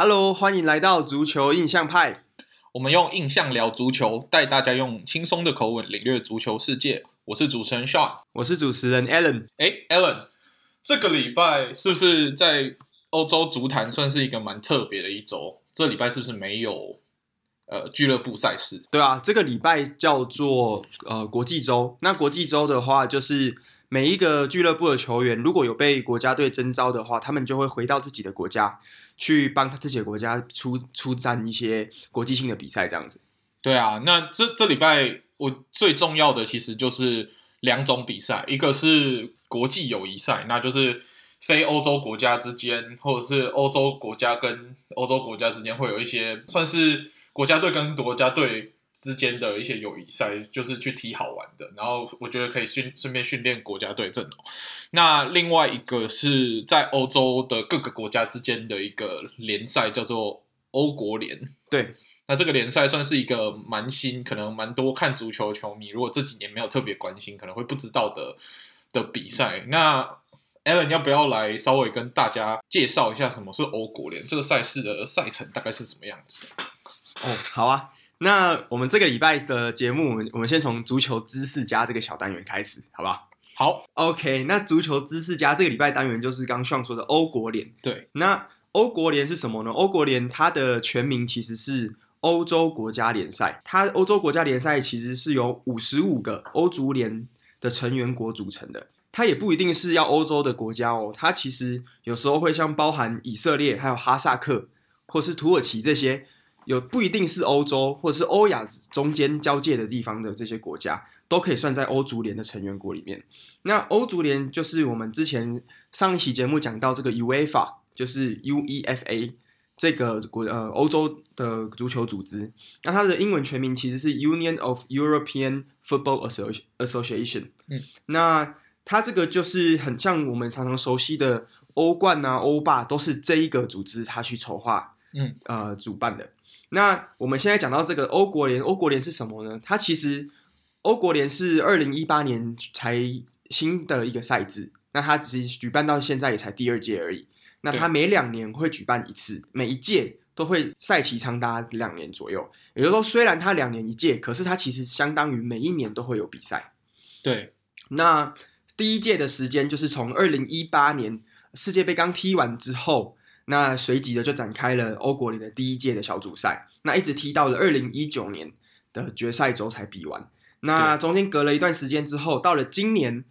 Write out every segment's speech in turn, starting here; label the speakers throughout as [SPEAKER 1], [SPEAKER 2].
[SPEAKER 1] Hello，欢迎来到足球印象派。
[SPEAKER 2] 我们用印象聊足球，带大家用轻松的口吻领略足球世界。我是主持人 Sean，
[SPEAKER 1] 我是主持人 Alan。
[SPEAKER 2] 哎，Alan，这个礼拜是不是在欧洲足坛算是一个蛮特别的一周？这礼拜是不是没有呃俱乐部赛事？
[SPEAKER 1] 对啊，这个礼拜叫做呃国际周。那国际周的话，就是。每一个俱乐部的球员，如果有被国家队征召的话，他们就会回到自己的国家，去帮他自己的国家出出战一些国际性的比赛，这样子。
[SPEAKER 2] 对啊，那这这礼拜我最重要的其实就是两种比赛，一个是国际友谊赛，那就是非欧洲国家之间，或者是欧洲国家跟欧洲国家之间会有一些算是国家队跟国家队。之间的一些友谊赛，就是去踢好玩的，然后我觉得可以训顺便训练国家队阵容。那另外一个是在欧洲的各个国家之间的一个联赛，叫做欧国联。
[SPEAKER 1] 对，
[SPEAKER 2] 那这个联赛算是一个蛮新，可能蛮多看足球球迷，如果这几年没有特别关心，可能会不知道的的比赛。那 Alan 要不要来稍微跟大家介绍一下什么是欧国联？这个赛事的赛程大概是什么样子？
[SPEAKER 1] 哦，好啊。那我们这个礼拜的节目，我们我们先从足球知识家这个小单元开始，好不好？
[SPEAKER 2] 好
[SPEAKER 1] ，OK。那足球知识家这个礼拜单元就是刚刚上说的欧国联。
[SPEAKER 2] 对，
[SPEAKER 1] 那欧国联是什么呢？欧国联它的全名其实是欧洲国家联赛。它欧洲国家联赛其实是由五十五个欧足联的成员国组成的。它也不一定是要欧洲的国家哦，它其实有时候会像包含以色列、还有哈萨克或是土耳其这些。有不一定是欧洲或者是欧亚中间交界的地方的这些国家，都可以算在欧足联的成员国里面。那欧足联就是我们之前上一期节目讲到这个 UEFA，就是 UEFA 这个国呃欧洲的足球组织。那它的英文全名其实是 Union of European Football Association。嗯，那它这个就是很像我们常常熟悉的欧冠啊、欧霸，都是这一个组织它去筹划，嗯呃主办的。那我们现在讲到这个欧国联，欧国联是什么呢？它其实欧国联是二零一八年才新的一个赛制，那它只举办到现在也才第二届而已。那它每两年会举办一次，每一届都会赛期长达两年左右。也就是说，虽然它两年一届，可是它其实相当于每一年都会有比赛。
[SPEAKER 2] 对，
[SPEAKER 1] 那第一届的时间就是从二零一八年世界杯刚踢完之后。那随即的就展开了欧国联的第一届的小组赛，那一直踢到了二零一九年的决赛周才比完。那中间隔了一段时间之后，到了今年，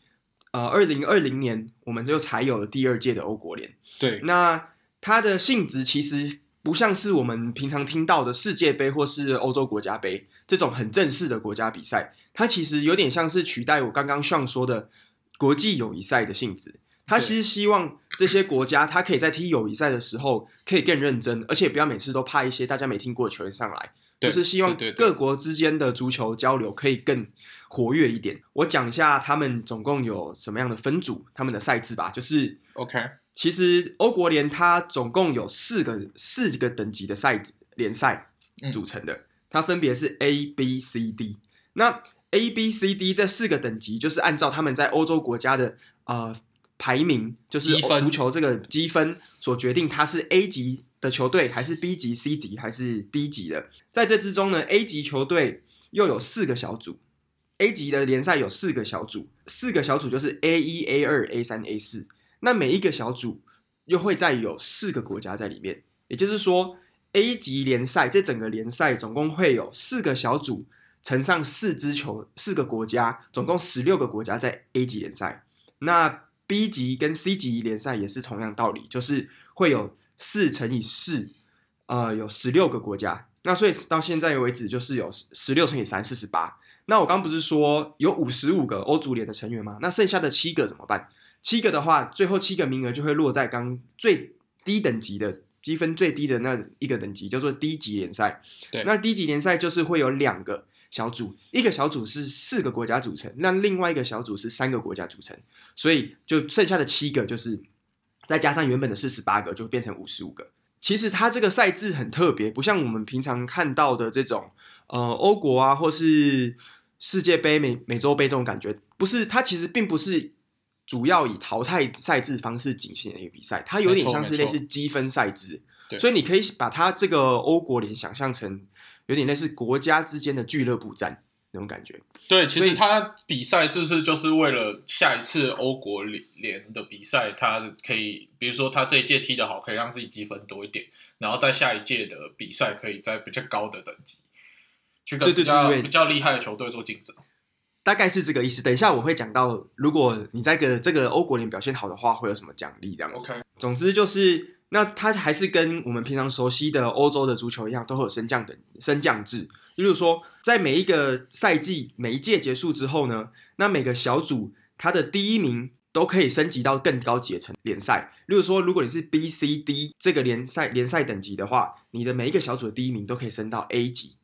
[SPEAKER 1] 呃，二零二零年，我们就才有了第二届的欧国联。
[SPEAKER 2] 对，
[SPEAKER 1] 那它的性质其实不像是我们平常听到的世界杯或是欧洲国家杯这种很正式的国家比赛，它其实有点像是取代我刚刚上说的国际友谊赛的性质。他其实希望这些国家，他可以在踢友谊赛的时候可以更认真，而且不要每次都派一些大家没听过的球员上来，就是希望各国之间的足球交流可以更活跃一点。我讲一下他们总共有什么样的分组，他们的赛制吧。就是
[SPEAKER 2] OK，
[SPEAKER 1] 其实欧国联它总共有四个四个等级的赛制联赛组成的，它分别是 A、B、C、D。那 A、B、C、D 这四个等级，就是按照他们在欧洲国家的呃。排名就是足球这个积分所决定，它是 A 级的球队还是 B 级、C 级还是 D 级的。在这之中呢，A 级球队又有四个小组，A 级的联赛有四个小组，四个小组就是 A 一、A 二、A 三、A 四。那每一个小组又会再有四个国家在里面，也就是说，A 级联赛这整个联赛总共会有四个小组乘上四支球，四个国家，总共十六个国家在 A 级联赛。那 B 级跟 C 级联赛也是同样道理，就是会有四乘以四，呃，有十六个国家。那所以到现在为止，就是有十六乘以三，四十八。那我刚不是说有五十五个欧足联的成员吗？那剩下的七个怎么办？七个的话，最后七个名额就会落在刚最低等级的积分最低的那一个等级，叫做低级联赛。
[SPEAKER 2] 对，
[SPEAKER 1] 那低级联赛就是会有两个。小组一个小组是四个国家组成，那另外一个小组是三个国家组成，所以就剩下的七个就是再加上原本的四十八个，就变成五十五个。其实它这个赛制很特别，不像我们平常看到的这种呃欧国啊，或是世界杯、美美洲杯这种感觉，不是，它其实并不是主要以淘汰赛制方式进行的一个比赛，它有点像是类似积分赛制，
[SPEAKER 2] 对
[SPEAKER 1] 所以你可以把它这个欧国联想象成有点类似国家之间的俱乐部战那种感觉。
[SPEAKER 2] 对，其实他比赛是不是就是为了下一次欧国联的比赛，他可以，比如说他这一届踢得好，可以让自己积分多一点，然后在下一届的比赛可以在比较高的等级去跟比较比较厉害的球队做竞争。
[SPEAKER 1] 大概是这个意思。等一下我会讲到，如果你在个这个欧国联表现好的话，会有什么奖励这样子。
[SPEAKER 2] Okay.
[SPEAKER 1] 总之就是，那它还是跟我们平常熟悉的欧洲的足球一样，都会有升降等升降制。例如说，在每一个赛季每一届结束之后呢，那每个小组它的第一名都可以升级到更高级的层联赛。例如说，如果你是 B、C、D 这个联赛联赛等级的话，你的每一个小组的第一名都可以升到 A 级。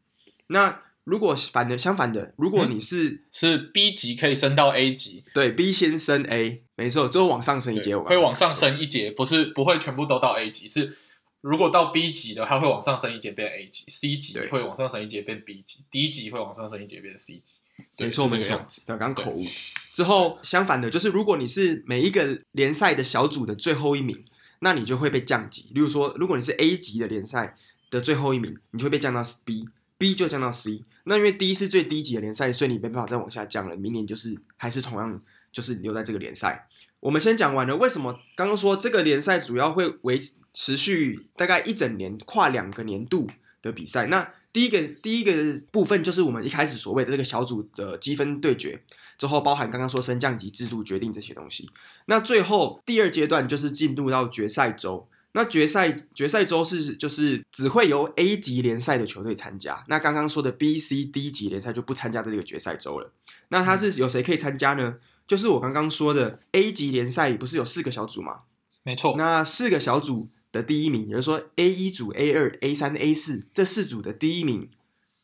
[SPEAKER 1] 那如果反的相反的，如果你是、嗯、
[SPEAKER 2] 是 B 级可以升到 A 级，
[SPEAKER 1] 对，B 先升 A，没错，就往上升一阶，
[SPEAKER 2] 会往上升一阶，不是不会全部都到 A 级，是如果到 B 级的，它会往上升一阶变 A 级，C 级会往上升一阶变 B 级，D 级会往上升一阶变 C 级，
[SPEAKER 1] 没错没错，对刚口误。之后相反的，就是如果你是每一个联赛的小组的最后一名，那你就会被降级。例如说，如果你是 A 级的联赛的最后一名，你就会被降到 B。B 就降到 C，那因为 D 是最低级的联赛，所以你没办法再往下降了。明年就是还是同样，就是留在这个联赛。我们先讲完了，为什么刚刚说这个联赛主要会维持续大概一整年，跨两个年度的比赛？那第一个第一个部分就是我们一开始所谓的这个小组的积分对决，之后包含刚刚说升降级制度决定这些东西。那最后第二阶段就是进入到决赛周。那决赛决赛周是就是只会由 A 级联赛的球队参加，那刚刚说的 B、C、D 级联赛就不参加这个决赛周了。那它是有谁可以参加呢？就是我刚刚说的 A 级联赛不是有四个小组吗？
[SPEAKER 2] 没错。那
[SPEAKER 1] 四个小组的第一名，也就是说 A 一组、A 二、A 三、A 四这四组的第一名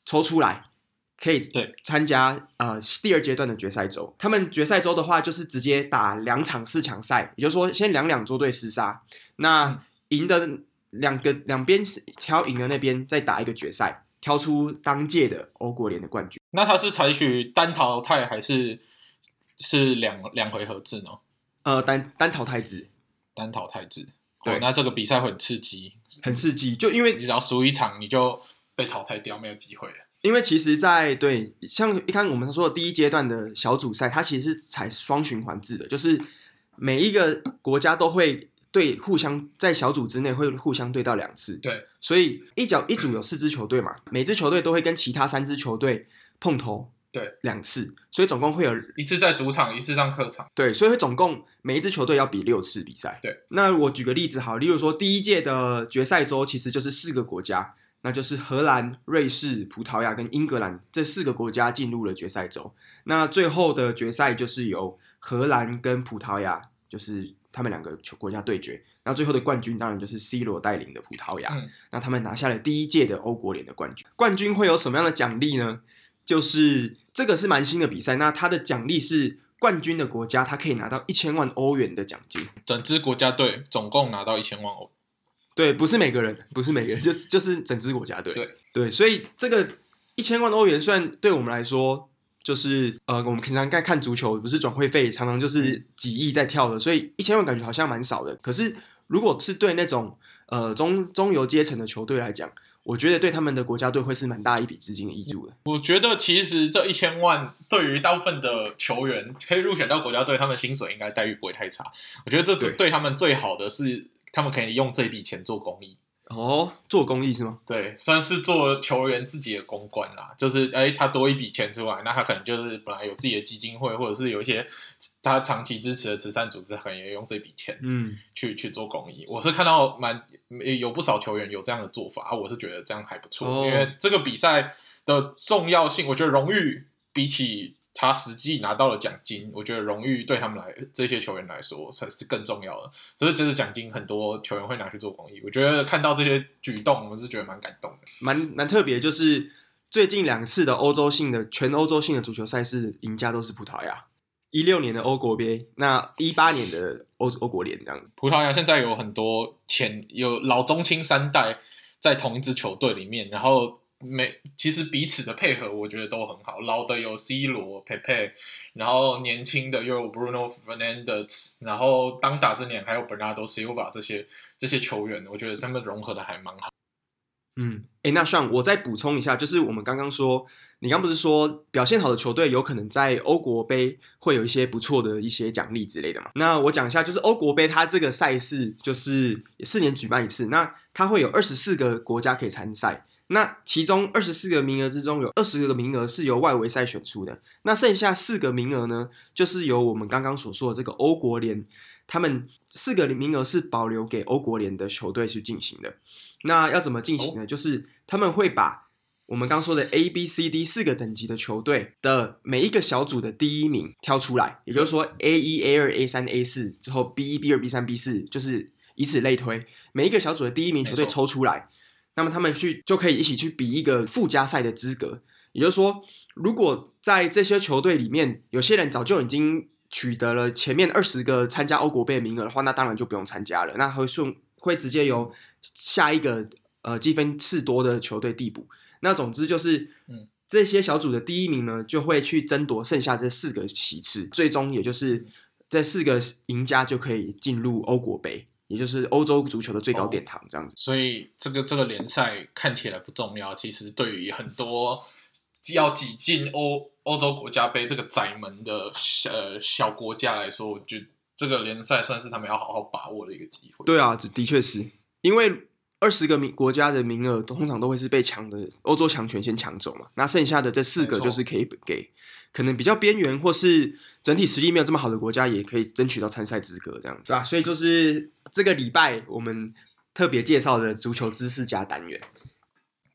[SPEAKER 1] 抽出来，可以对参加呃第二阶段的决赛周。他们决赛周的话，就是直接打两场四强赛，也就是说先两两作对厮杀。那、嗯赢的两个两边挑赢的那边再打一个决赛，挑出当届的欧国联的冠军。
[SPEAKER 2] 那他是采取单淘汰还是是两两回合制呢？
[SPEAKER 1] 呃，单单淘汰制，
[SPEAKER 2] 单淘汰制。对，那这个比赛会很刺激，
[SPEAKER 1] 很刺激。就因为
[SPEAKER 2] 你只要输一场，你就被淘汰掉，没有机会了。
[SPEAKER 1] 因为其实在，在对像一开始我们说的第一阶段的小组赛，它其实是采双循环制的，就是每一个国家都会。对，互相在小组之内会互相对到两次。
[SPEAKER 2] 对，
[SPEAKER 1] 所以一角一组有四支球队嘛，每支球队都会跟其他三支球队碰头。
[SPEAKER 2] 对，
[SPEAKER 1] 两次，所以总共会有
[SPEAKER 2] 一次在主场，一次上客场。
[SPEAKER 1] 对，所以会总共每一支球队要比六次比赛。
[SPEAKER 2] 对，
[SPEAKER 1] 那我举个例子好，例如说第一届的决赛周其实就是四个国家，那就是荷兰、瑞士、葡萄牙跟英格兰这四个国家进入了决赛周。那最后的决赛就是由荷兰跟葡萄牙，就是。他们两个球国家对决，那最后的冠军当然就是 C 罗带领的葡萄牙。嗯，那他们拿下了第一届的欧国联的冠军。冠军会有什么样的奖励呢？就是这个是蛮新的比赛，那它的奖励是冠军的国家，它可以拿到一千万欧元的奖金。
[SPEAKER 2] 整支国家队总共拿到一千万欧。
[SPEAKER 1] 对，不是每个人，不是每个人，就就是整支国家队。
[SPEAKER 2] 对
[SPEAKER 1] 对，所以这个一千万欧元，虽然对我们来说。就是呃，我们平常在看足球，不是转会费常常就是几亿在跳的，所以一千万感觉好像蛮少的。可是如果是对那种呃中中游阶层的球队来讲，我觉得对他们的国家队会是蛮大一笔资金的挹注的。
[SPEAKER 2] 我觉得其实这一千万对于大部分的球员可以入选到国家队，他们薪水应该待遇不会太差。我觉得这对他们最好的是，他们可以用这笔钱做公益。
[SPEAKER 1] 哦，做公益是吗？
[SPEAKER 2] 对，算是做球员自己的公关啦。就是，哎，他多一笔钱出来，那他可能就是本来有自己的基金会，或者是有一些他长期支持的慈善组织，可能也用这笔钱，嗯，去去做公益。我是看到蛮有不少球员有这样的做法啊，我是觉得这样还不错，哦，因为这个比赛的重要性，我觉得荣誉比起。他实际拿到了奖金，我觉得荣誉对他们来这些球员来说才是更重要的。只是这次奖金很多球员会拿去做公益，我觉得看到这些举动，我是觉得蛮感动的，
[SPEAKER 1] 蛮蛮特别。就是最近两次的欧洲性的全欧洲性的足球赛事，赢家都是葡萄牙。一六年的欧国杯，那一八年的欧欧国联这样子。
[SPEAKER 2] 葡萄牙现在有很多前有老中青三代在同一支球队里面，然后。每其实彼此的配合，我觉得都很好。老的有 C 罗、佩佩，然后年轻的又有 Bruno Fernandes，然后当打之年还有 Bernardo Silva 这些这些球员，我觉得他们融合的还蛮好。
[SPEAKER 1] 嗯，哎，那像我再补充一下，就是我们刚刚说，你刚不是说表现好的球队有可能在欧国杯会有一些不错的一些奖励之类的嘛？那我讲一下，就是欧国杯它这个赛事就是四年举办一次，那它会有二十四个国家可以参赛。那其中二十四个名额之中，有二十个名额是由外围赛选出的。那剩下四个名额呢，就是由我们刚刚所说的这个欧国联，他们四个名额是保留给欧国联的球队去进行的。那要怎么进行呢？就是他们会把我们刚说的 A、B、C、D 四个等级的球队的每一个小组的第一名挑出来，也就是说 A 一、A 二、A 三、A 四之后 B 一、B 二、B 三、B 四，就是以此类推，每一个小组的第一名球队抽出来。那么他们去就可以一起去比一个附加赛的资格，也就是说，如果在这些球队里面有些人早就已经取得了前面二十个参加欧国杯的名额的话，那当然就不用参加了，那会顺会直接由下一个呃积分次多的球队递补。那总之就是，嗯，这些小组的第一名呢，就会去争夺剩下这四个席次，最终也就是这四个赢家就可以进入欧国杯。也就是欧洲足球的最高殿堂，这样子。Oh,
[SPEAKER 2] 所以这个这个联赛看起来不重要，其实对于很多要挤进欧欧洲国家杯这个窄门的呃小国家来说，我觉得这个联赛算是他们要好好把握的一个机会。
[SPEAKER 1] 对啊，的确是因为二十个名国家的名额通常都会是被抢的欧洲强权先抢走嘛，那剩下的这四个就是可以给。可能比较边缘或是整体实力没有这么好的国家，也可以争取到参赛资格，这样对啊？所以就是这个礼拜我们特别介绍的足球知识加单元。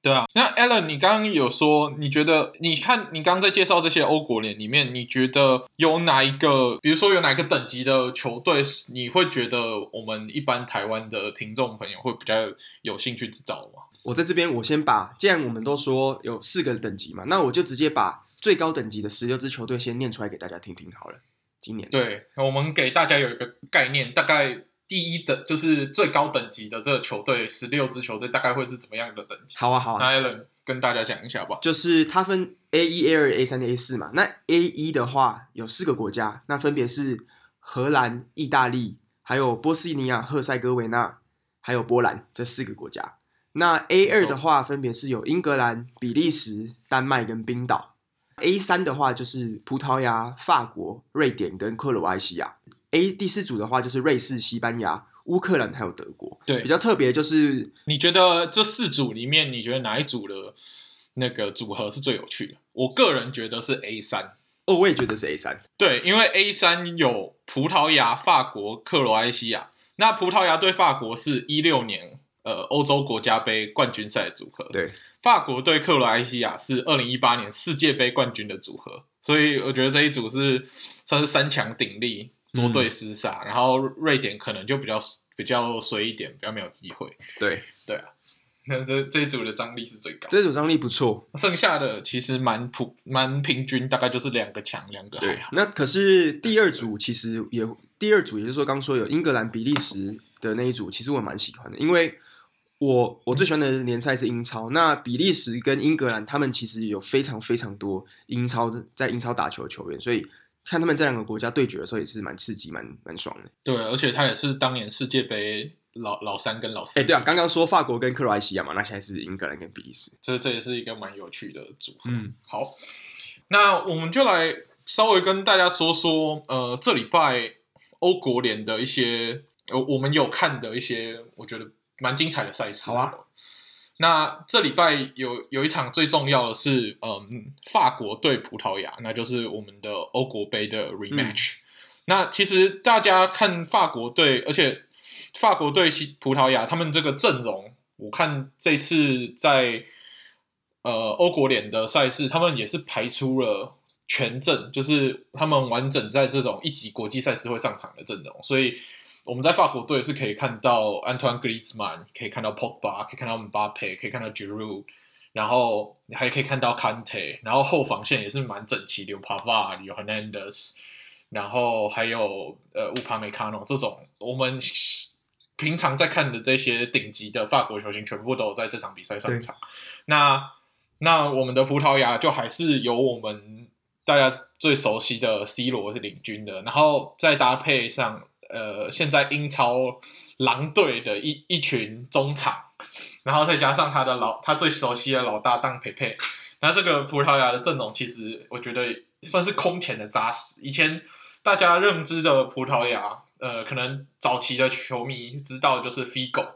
[SPEAKER 2] 对啊，那 Alan，你刚刚有说，你觉得你看你刚刚在介绍这些欧国联里面，你觉得有哪一个，比如说有哪一个等级的球队，你会觉得我们一般台湾的听众朋友会比较有兴趣知道吗？
[SPEAKER 1] 我在这边，我先把，既然我们都说有四个等级嘛，那我就直接把。最高等级的十六支球队先念出来给大家听听好了。今年
[SPEAKER 2] 对，我们给大家有一个概念，大概第一等就是最高等级的这个球队，十六支球队大概会是怎么样的等级？
[SPEAKER 1] 好啊，好啊。
[SPEAKER 2] 那 Alan 跟大家讲一下吧。
[SPEAKER 1] 就是它分 A 一、A 二、A 三、A 四嘛。那 A 一的话有四个国家，那分别是荷兰、意大利、还有波斯尼亚、赫塞哥维纳，还有波兰这四个国家。那 A 二的话分别是有英格兰、比利时、丹麦跟冰岛。A 三的话就是葡萄牙、法国、瑞典跟克罗埃西亚。A 第四组的话就是瑞士、西班牙、乌克兰还有德国。
[SPEAKER 2] 对，
[SPEAKER 1] 比较特别就是，
[SPEAKER 2] 你觉得这四组里面，你觉得哪一组的那个组合是最有趣的？我个人觉得是 A 三。
[SPEAKER 1] 哦，我也觉得是 A 三。
[SPEAKER 2] 对，因为 A 三有葡萄牙、法国、克罗埃西亚。那葡萄牙对法国是一六年呃欧洲国家杯冠军赛组合。
[SPEAKER 1] 对。
[SPEAKER 2] 法国对克罗埃西亚是二零一八年世界杯冠军的组合，所以我觉得这一组是算是三强鼎立，捉对厮杀。嗯、然后瑞典可能就比较比较衰一点，比较没有机会。
[SPEAKER 1] 对
[SPEAKER 2] 对啊，那这这一组的张力是最高，
[SPEAKER 1] 这组张力不错。
[SPEAKER 2] 剩下的其实蛮普蛮平均，大概就是两个强，两个还好。
[SPEAKER 1] 那可是第二组其实也第二组，也就是说刚说有英格兰、比利时的那一组，其实我蛮喜欢的，因为。我我最喜欢的联赛是英超，那比利时跟英格兰他们其实有非常非常多英超在英超打球的球员，所以看他们这两个国家对决的时候也是蛮刺激、蛮蛮爽的。
[SPEAKER 2] 对，而且他也是当年世界杯老老三跟老四。
[SPEAKER 1] 哎，对啊，刚刚说法国跟克罗埃西亚嘛，那现在是英格兰跟比利时，
[SPEAKER 2] 这这也是一个蛮有趣的组合。
[SPEAKER 1] 嗯，
[SPEAKER 2] 好，那我们就来稍微跟大家说说，呃，这礼拜欧国联的一些，呃，我们有看的一些，我觉得。蛮精彩的赛事，
[SPEAKER 1] 好啊。
[SPEAKER 2] 那这礼拜有有一场最重要的是，嗯，法国对葡萄牙，那就是我们的欧国杯的 rematch。嗯。那其实大家看法国队，而且法国队西葡萄牙他们这个阵容，我看这次在呃欧国联的赛事，他们也是排出了全阵，就是他们完整在这种一级国际赛事会上场的阵容，所以。我们在法国队是可以看到 Antoine Griezmann，，可以看到 Pogba，，可以看到姆巴佩，可以看到 Giroud，，然后还可以看到 Kante，，然后后防线也是蛮整齐的，有帕瓦，有 Hernandez，然后还有呃乌帕梅卡诺这种我们平常在看的这些顶级的法国球星，全部都有在这场比赛上场。那那我们的葡萄牙就还是由我们大家最熟悉的 C 罗是领军的，然后再搭配上呃现在英超狼队的一一群中场，然后再加上他的老他最熟悉的老搭档佩佩，那这个葡萄牙的阵容其实我觉得算是空前的扎实。以前大家认知的葡萄牙，呃，可能早期的球迷知道就是 Figo。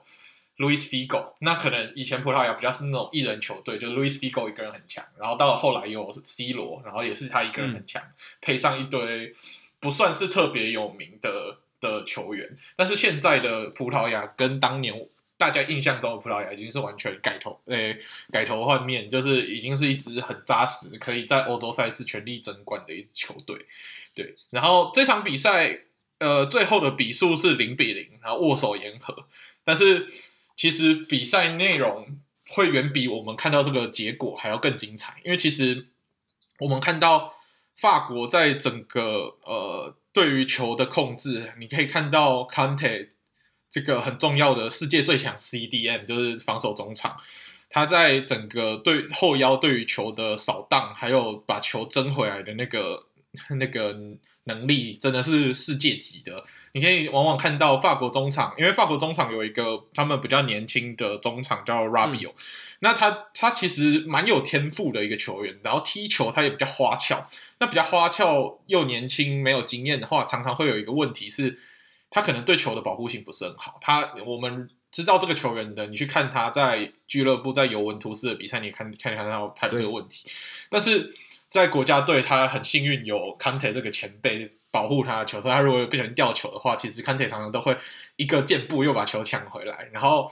[SPEAKER 2] Luis Figo，那可能以前葡萄牙比较是那种一人球队，就 Luis Figo 一个人很强，然后到了后来又是 C 罗，然后也是他一个人很强，配上一堆不算是特别有名的的球员，但是现在的葡萄牙跟当年大家印象中的葡萄牙已经是完全改头，诶、欸，改头换面，就是已经是一支很扎实，可以在欧洲赛事全力争冠的一支球队。对，然后这场比赛，呃，最后的比数是零比零，然后握手言和，但是。其实比赛内容会远比我们看到这个结果还要更精彩，因为其实我们看到法国在整个呃对于球的控制，你可以看到 Conte 这个很重要的世界最强 CDM，就是防守中场，他在整个对后腰对于球的扫荡，还有把球争回来的那个那个。能力真的是世界级的，你可以往往看到法国中场，因为法国中场有一个他们比较年轻的中场叫 Rabiot，、嗯、那他他其实蛮有天赋的一个球员，然后踢球他也比较花俏，那比较花俏又年轻没有经验的话，常常会有一个问题是，他可能对球的保护性不是很好。他我们知道这个球员的，你去看他在俱乐部在尤文图斯的比赛，你看看看到他有这个问题，但是。在国家队，他很幸运有康特这个前辈保护他的球，所以他如果不小心掉球的话，其实康特常常都会一个箭步又把球抢回来。然后，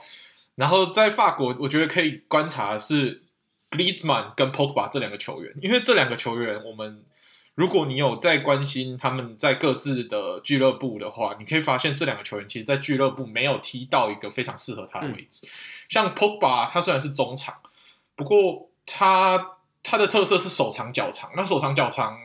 [SPEAKER 2] 然后在法国，我觉得可以观察的是 Griezmann 跟 Pogba 这两个球员，因为这两个球员，我们如果你有在关心他们在各自的俱乐部的话，你可以发现这两个球员其实，在俱乐部没有踢到一个非常适合他的位置。像 Pogba，他虽然是中场，不过他。他的特色是手长脚长，那手长脚长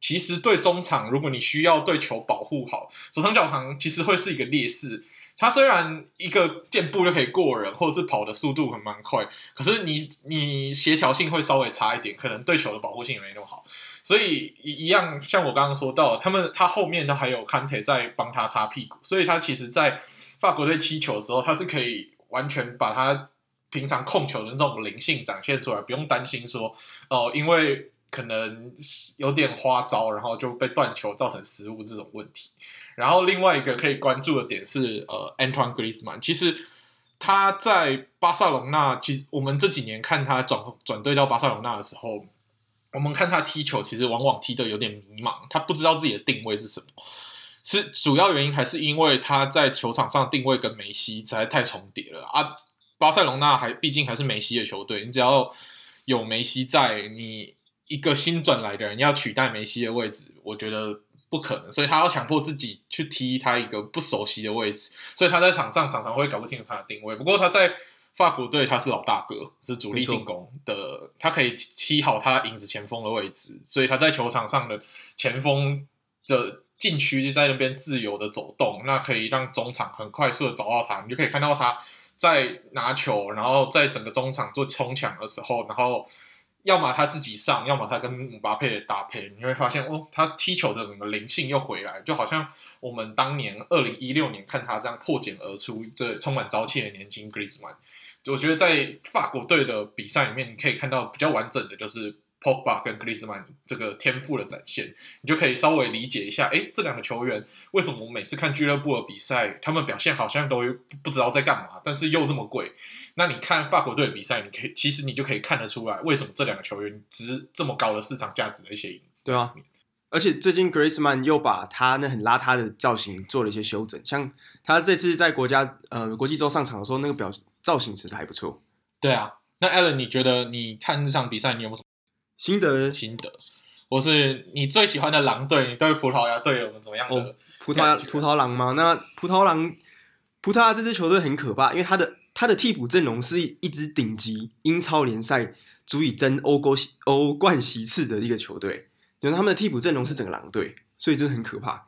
[SPEAKER 2] 其实对中场，如果你需要对球保护好，手长脚长其实会是一个劣势。他虽然一个箭步就可以过人，或者是跑的速度很蛮快，可是你你协调性会稍微差一点，可能对球的保护性也没那么好。所以一一样，像我刚刚说到，他们他后面他还有坎特在帮他擦屁股，所以他其实，在法国队踢球的时候，他是可以完全把他。平常控球的这种灵性展现出来，不用担心说哦、因为可能有点花招，然后就被断球造成失误这种问题。然后另外一个可以关注的点是，呃，Antoine Griezmann，其实他在巴塞隆纳，其实我们这几年看他转转队到巴塞隆纳的时候，我们看他踢球，其实往往踢得有点迷茫，他不知道自己的定位是什么。是主要原因还是因为他在球场上定位跟梅西实在太重叠了啊。巴塞隆纳还毕竟还是梅西的球队，你只要有梅西在，你一个新转来的人要取代梅西的位置，我觉得不可能，所以他要强迫自己去踢他一个不熟悉的位置，所以他在场上常常会搞不清楚他的定位。不过他在法国队他是老大哥，是主力进攻的，他可以踢好他影子前锋的位置，所以他在球场上的前锋的禁区就在那边自由的走动，那可以让中场很快速的找到他，你就可以看到他。在拿球，然后在整个中场做冲抢的时候，然后要么他自己上，要么他跟姆巴佩的搭配，你会发现哦，他踢球的整个灵性又回来，就好像我们当年二零一六年看他这样破茧而出，这充满朝气的年轻 Griezmann。我觉得在法国队的比赛里面，你可以看到比较完整的就是。Pogba 跟 Griezmann 这个天赋的展现，你就可以稍微理解一下，哎，这两个球员为什么我每次看俱乐部的比赛，他们表现好像都不知道在干嘛，但是又这么贵。那你看法国队的比赛，你可以其实你就可以看得出来，为什么这两个球员值这么高的市场价值的一些影子。
[SPEAKER 1] 对啊，而且最近 Griezmann 又把他那很邋遢的造型做了一些修整，像他这次在国家呃国际周上场的时候，那个表造型其实还不错。
[SPEAKER 2] 对啊，那 Allen 你觉得你看这场比赛，你有没有什么？
[SPEAKER 1] 心得
[SPEAKER 2] 心得，或是你最喜欢的狼队，你对葡萄牙队有怎么样的、哦？
[SPEAKER 1] 葡萄牙葡萄狼吗？那葡萄狼，葡萄牙这支球队很可怕，因为他的他的替补阵容是一支顶级英超联赛足以争欧冠欧冠席次的一个球队，就是他们的替补阵容是整个狼队，所以真的很可怕。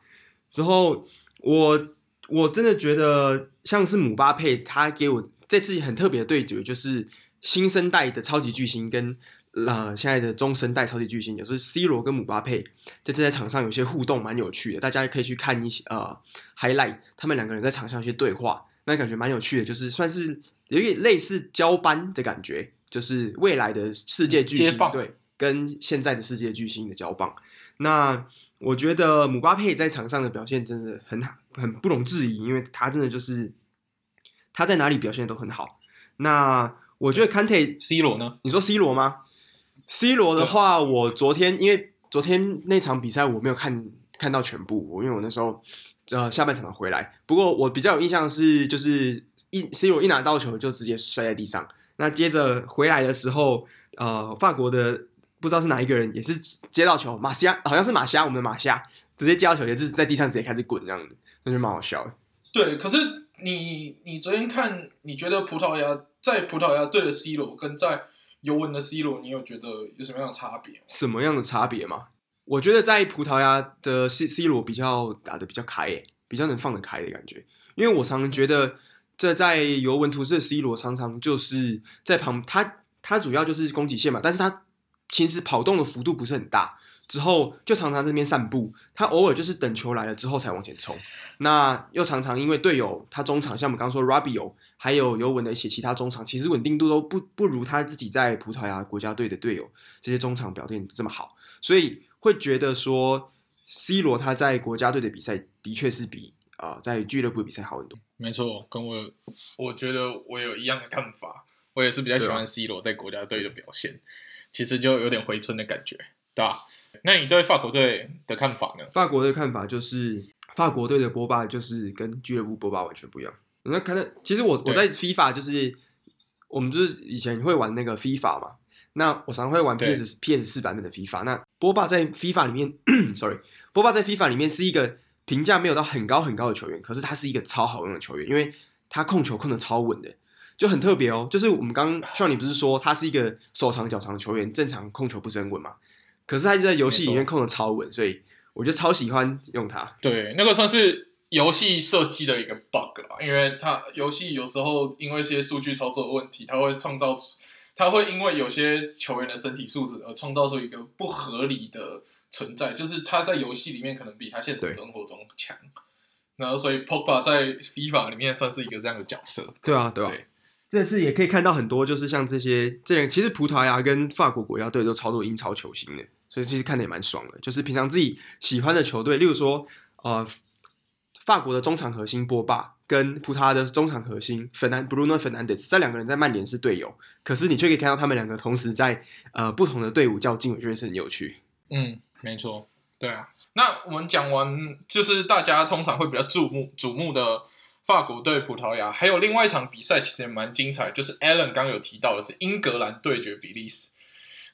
[SPEAKER 1] 之后我我真的觉得像是姆巴佩，他给我这次很特别的对决就是。新生代的超级巨星跟呃现在的中生代超级巨星，也就是 C 罗跟姆巴佩，在这在场上有些互动，蛮有趣的。大家可以去看一些呃 highlight，他们两个人在场上一些对话，那感觉蛮有趣的，就是算是有点类似交班的感觉，就是未来的世界巨星对跟现在的世界巨星的交棒。那我觉得姆巴佩在场上的表现真的很好，很不容置疑，因为他真的就是他在哪里表现都很好。那我觉得 Kante
[SPEAKER 2] C 罗呢？
[SPEAKER 1] 你说 C 罗吗？C 罗的话，我昨天因为昨天那场比赛我没有看看到全部，我因为我那时候呃下半场回来。不过我比较有印象是，就是一 C 罗一拿到球就直接摔在地上。那接着回来的时候，呃，法国的。不知道是哪一个人，也是接到球，马西亚好像是马西亚，我们的马西亚直接接到球，也是在地上直接开始滚这样子，那就蛮好笑的。
[SPEAKER 3] 对，可是你你昨天看，你觉得葡萄牙在葡萄牙队的 C 罗跟在尤文的 C 罗，你有觉得有什么样的差别？
[SPEAKER 1] 什么样的差别吗？我觉得在葡萄牙的 C C 罗比较打的比较开，诶，比较能放得开的感觉。因为我常常觉得这在尤文图斯的 C 罗常常就是在旁，他他主要就是攻击线嘛，但是他。其实跑动的幅度不是很大，之后就常常在这边散步。他偶尔就是等球来了之后才往前冲。那又常常因为队友他中场，像我们刚刚说 Rabiot，还有尤文的一些其他中场，其实稳定度都不不如他自己在葡萄牙国家队的队友这些中场表现这么好，所以会觉得说 C 罗他在国家队的比赛的确是比啊、呃、在俱乐部比赛好很多。
[SPEAKER 2] 没错，跟我我觉得我有一样的看法，我也是比较喜欢 C 罗在国家队的表现。其实就有点回春的感觉，对吧？那你对法国队的看法呢？
[SPEAKER 1] 法国队的看法就是，法国队的波霸就是跟俱乐部波霸完全不一样。那看到，其实我我在 FIFA 就是，我们就是以前会玩那个 FIFA 嘛。那我常常会玩 PS PS 四版本的 FIFA。那波霸在 FIFA 里面，sorry，波霸在 FIFA 里面是一个评价没有到很高很高的球员，可是他是一个超好用的球员，因为他控球控的超稳的。就很特别哦，就是我们刚刚像你不是说他是一个手长脚长的球员，正常控球不是很稳嘛？可是他就在游戏里面控的超稳，所以我就超喜欢用他。
[SPEAKER 2] 对，那个算是游戏设计的一个 bug 啦，因为他游戏有时候因为一些数据操作的问题，他会创造出，他会因为有些球员的身体素质而创造出一个不合理的存在，就是他在游戏里面可能比他现实生活中强。然后所以 Pogba 在 FIFA 里面算是一个这样的角色。
[SPEAKER 1] 对啊，对啊。对这次也可以看到很多，就是像这些这样，其实葡萄牙跟法国国家队都超多英超球星的，所以其实看得也蛮爽的。就是平常自己喜欢的球队，例如说，呃，法国的中场核心波霸跟葡萄牙的中场核心 Fernan Bruno Fernandes 这两个人在曼联是队友，可是你却可以看到他们两个同时在呃不同的队伍较劲，我觉得是很有趣。
[SPEAKER 2] 嗯，没错，对啊。那我们讲完，就是大家通常会比较注目瞩目的。法国对葡萄牙，还有另外一场比赛，其实也蛮精彩。就是 Alan 刚有提到的是英格兰对决比利时。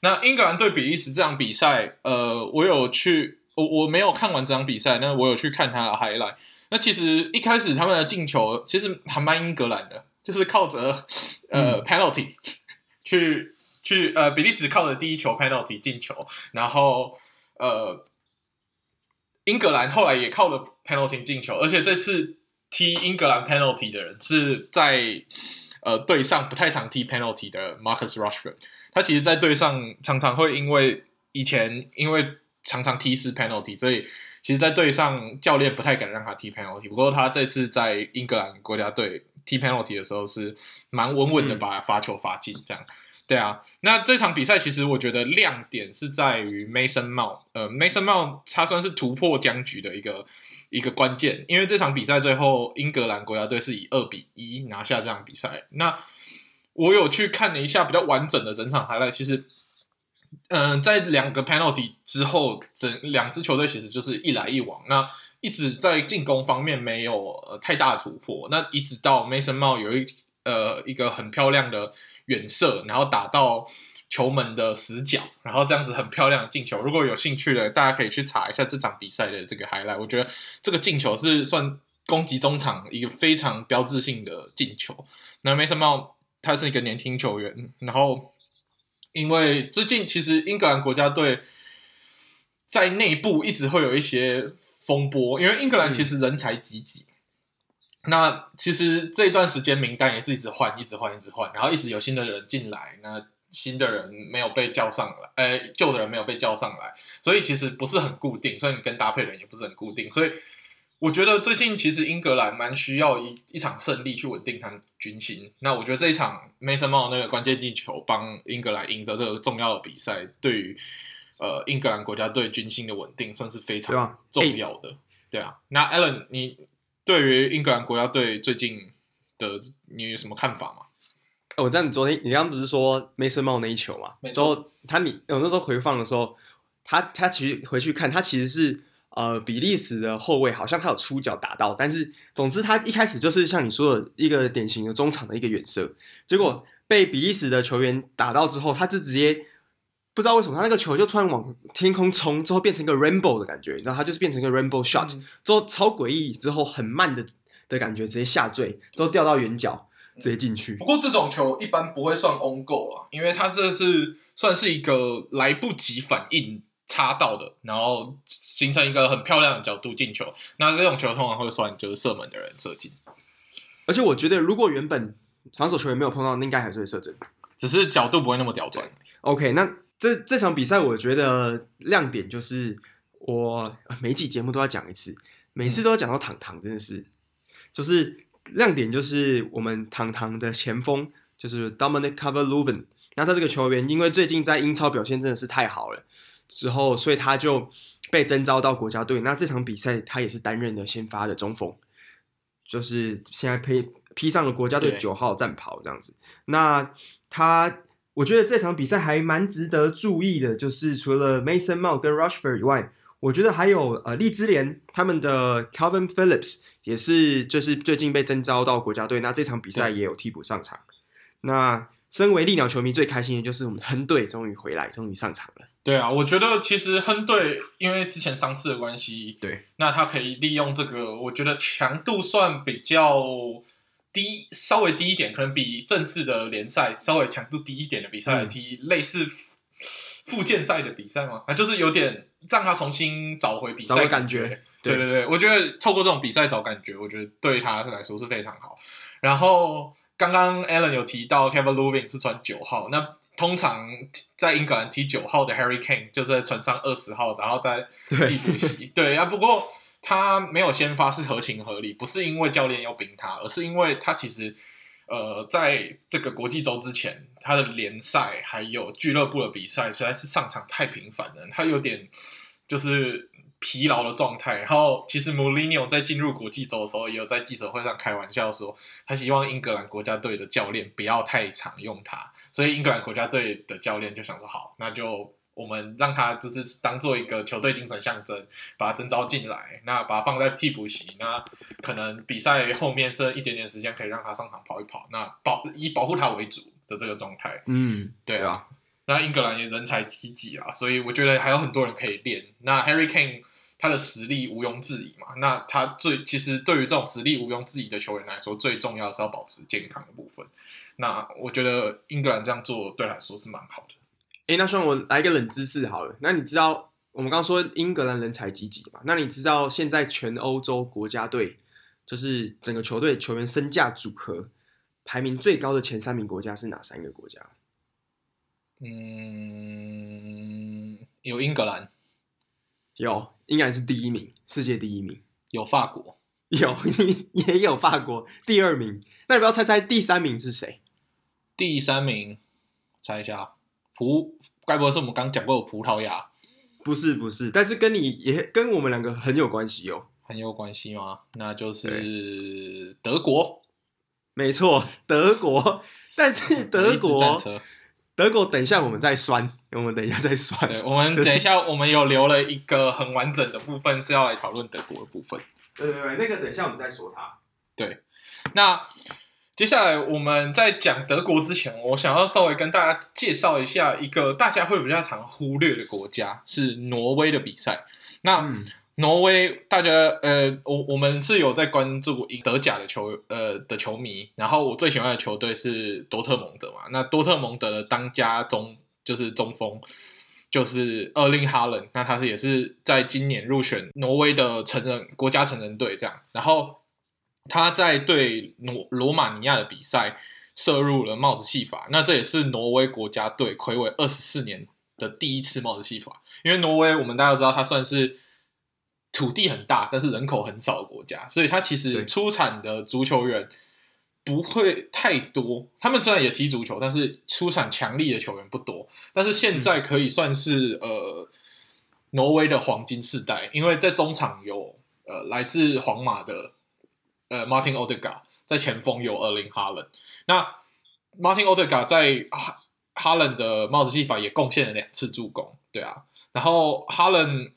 [SPEAKER 2] 那英格兰对比利时这场比赛，呃，我有去，我我没有看完这场比赛，那我有去看他的 highlight。那其实一开始他们的进球其实还蛮英格兰的，就是靠着呃、嗯、penalty 去去呃比利时靠着第一球 penalty 进球，然后呃英格兰后来也靠着 penalty 进球，而且这次。踢英格兰 penalty 的人是在呃队上不太常踢 penalty 的 Marcus Rashford，他其实，在队上常常会因为以前因为常常踢失 penalty，所以其实，在队上教练不太敢让他踢 penalty。不过他这次在英格兰国家队踢 penalty 的时候是蛮稳稳的把罚球罚进，这样。对啊，那这场比赛其实我觉得亮点是在于 Mason Mount，呃，Mason Mount 他算是突破僵局的一个一个关键，因为这场比赛最后英格兰国家队是以二比一拿下这场比赛。那我有去看了一下比较完整的整场 highlight，其实，嗯、在两个 penalty 之后，整两支球队其实就是一来一往，那一直在进攻方面没有、呃、太大的突破，那一直到 Mason Mount 有一呃一个很漂亮的。远射，然后打到球门的死角，然后这样子很漂亮的进球。如果有兴趣的，大家可以去查一下这场比赛的这个 highlight。我觉得这个进球是算攻击中场一个非常标志性的进球。那没什么，他是一个年轻球员。然后，因为最近其实英格兰国家队在内部一直会有一些风波，因为英格兰其实人才济济。那其实这一段时间名单也是一直换，一直换，一直换，然后一直有新的人进来，那新的人没有被叫上来，呃，旧的人没有被叫上来，所以其实不是很固定，所以你跟搭配人也不是很固定，所以我觉得最近其实英格兰蛮需要一一场胜利去稳定他们军心。那我觉得这一场 Mason Mount 那个关键进球帮英格兰赢得这个重要的比赛，对于呃英格兰国家队军心的稳定算是非常重要的。对啊，那 Alan 你。对于英格兰国家队最近的，你有什么看法吗？
[SPEAKER 1] 我知道你昨天，你刚刚不是说 Mason Mount 那一球嘛？之后他你我那时候回放的时候，他他其实回去看，他其实是呃比利时的后卫，好像他有出脚打到，但是总之他一开始就是像你说的一个典型的中场的一个远射，结果被比利时的球员打到之后，他就直接。不知道为什么他那个球就突然往天空冲，之后变成一个 rainbow 的感觉，你知道，他就是变成一个 rainbow shot，嗯、之后超诡异，之后很慢的的感觉，直接下坠，之后掉到远角，直接进去。
[SPEAKER 3] 不过这种球一般不会算 on goal 啊，因为它这是算是一个来不及反应插到的，然后形成一个很漂亮的角度进球。那这种球通常会算就是射门的人射进。
[SPEAKER 1] 而且我觉得，如果原本防守球员没有碰到，那应该还是会射正，
[SPEAKER 2] 只是角度不会那么刁钻。
[SPEAKER 1] OK，那。这这场比赛，我觉得亮点就是我每集节目都要讲一次，每次都要讲到糖糖，真的是，就是亮点就是我们糖糖的前锋就是 Dominic Calvert-Lewin，那他这个球员因为最近在英超表现真的是太好了，之后所以他就被征召到国家队，那这场比赛他也是担任了先发的中锋，就是现在披披上了国家队九号战袍这样子，那他。我觉得这场比赛还蛮值得注意的，就是除了 Mason Mount 跟 Rushford 以外，我觉得还有呃利兹联他们的 Calvin Phillips 也是，就是最近被征召到国家队，那这场比赛也有替补上场。那身为利鸟球迷最开心的就是我们的亨队终于回来，终于上场了。
[SPEAKER 3] 对啊，我觉得其实亨队因为之前伤势的关系，
[SPEAKER 1] 对，
[SPEAKER 3] 那他可以利用这个，我觉得强度算比较。低稍微低一点，可能比正式的联赛稍微强度低一点的比赛来踢，嗯、类似复健赛的比赛嘛？啊，就是有点让他重新找回比赛的感觉。对对对，我觉得透过这种比赛找感觉，我觉得对他来说是非常好。然后刚刚 Alan 有提到 Calvert-Lewin 是穿九号，那通常在英格兰踢九号的 Harry Kane 就是穿上二十号，然后在替补席。对啊，不过。他没有先发是合情合理，不是因为教练要冰他，而是因为他其实，呃，在这个国际周之前，他的联赛还有俱乐部的比赛实在是上场太频繁了，他有点就是疲劳的状态。然后，其实穆里尼奥在进入国际周的时候，也有在记者会上开玩笑说，他希望英格兰国家队的教练不要太常用他，所以英格兰国家队的教练就想说，好，那就。我们让他就是当做一个球队精神象征，把他征召进来，那把他放在替补席，那可能比赛后面剩一点点时间可以让他上场跑一跑，那保以保护他为主的这个状态。
[SPEAKER 1] 嗯，
[SPEAKER 3] 对啊。那英格兰也人才济济啊，所以我觉得还有很多人可以练。那 Harry Kane 他的实力毋庸置疑嘛，那他最其实对于这种实力毋庸置疑的球员来说，最重要是要保持健康的部分。那我觉得英格兰这样做对他来说是蛮好的。
[SPEAKER 1] 哎，那算我来一个冷知识好了。那你知道我们刚刚说英格兰人才济济嘛？那你知道现在全欧洲国家队就是整个球队球员身价组合排名最高的前三名国家是哪三个国家？
[SPEAKER 2] 嗯，有英格兰，
[SPEAKER 1] 有，英格兰是第一名，世界第一名。
[SPEAKER 2] 有法国，
[SPEAKER 1] 有，也有法国第二名。那你不要猜猜第三名是谁？
[SPEAKER 2] 第三名，猜一下。葡，该不会是我们刚讲过的葡萄牙？
[SPEAKER 1] 不是，不是，但是跟你也跟我们两个很有关系哦。
[SPEAKER 2] 很有关系吗？那就是德国。
[SPEAKER 1] 没错，德国。但是德国，德国，等一下我们再酸，我们等一下再酸。
[SPEAKER 2] 我们等一下，我们有留了一个很完整的部分是要来讨论德国的部分。
[SPEAKER 1] 对对对，那个等一下我们再说它。
[SPEAKER 2] 对，那。接下来我们在讲德国之前，我想要稍微跟大家介绍一下一个大家会比较常忽略的国家，是挪威的比赛。那、嗯、挪威，大家呃，我我们是有在关注德甲的球呃的球迷，然后我最喜欢的球队是多特蒙德嘛。那多特蒙德的当家中就是中锋，就是厄林哈伦，那他是也是在今年入选挪威的成人国家成人队这样，然后。他在对罗罗马尼亚的比赛涉入了帽子戏法，那这也是挪威国家队魁违二十四年的第一次帽子戏法。因为挪威我们大家都知道，他算是土地很大，但是人口很少的国家，所以它其实出产的足球员不会太多。他们虽然也踢足球，但是出产强力的球员不多。但是现在可以算是、嗯、呃挪威的黄金世代，因为在中场有呃来自皇马的。呃，Martin Odegaard 在前锋有 Erling Haaland，那 Martin Odegaard 在哈哈伦的帽子戏法也贡献了两次助攻，对啊。然后哈伦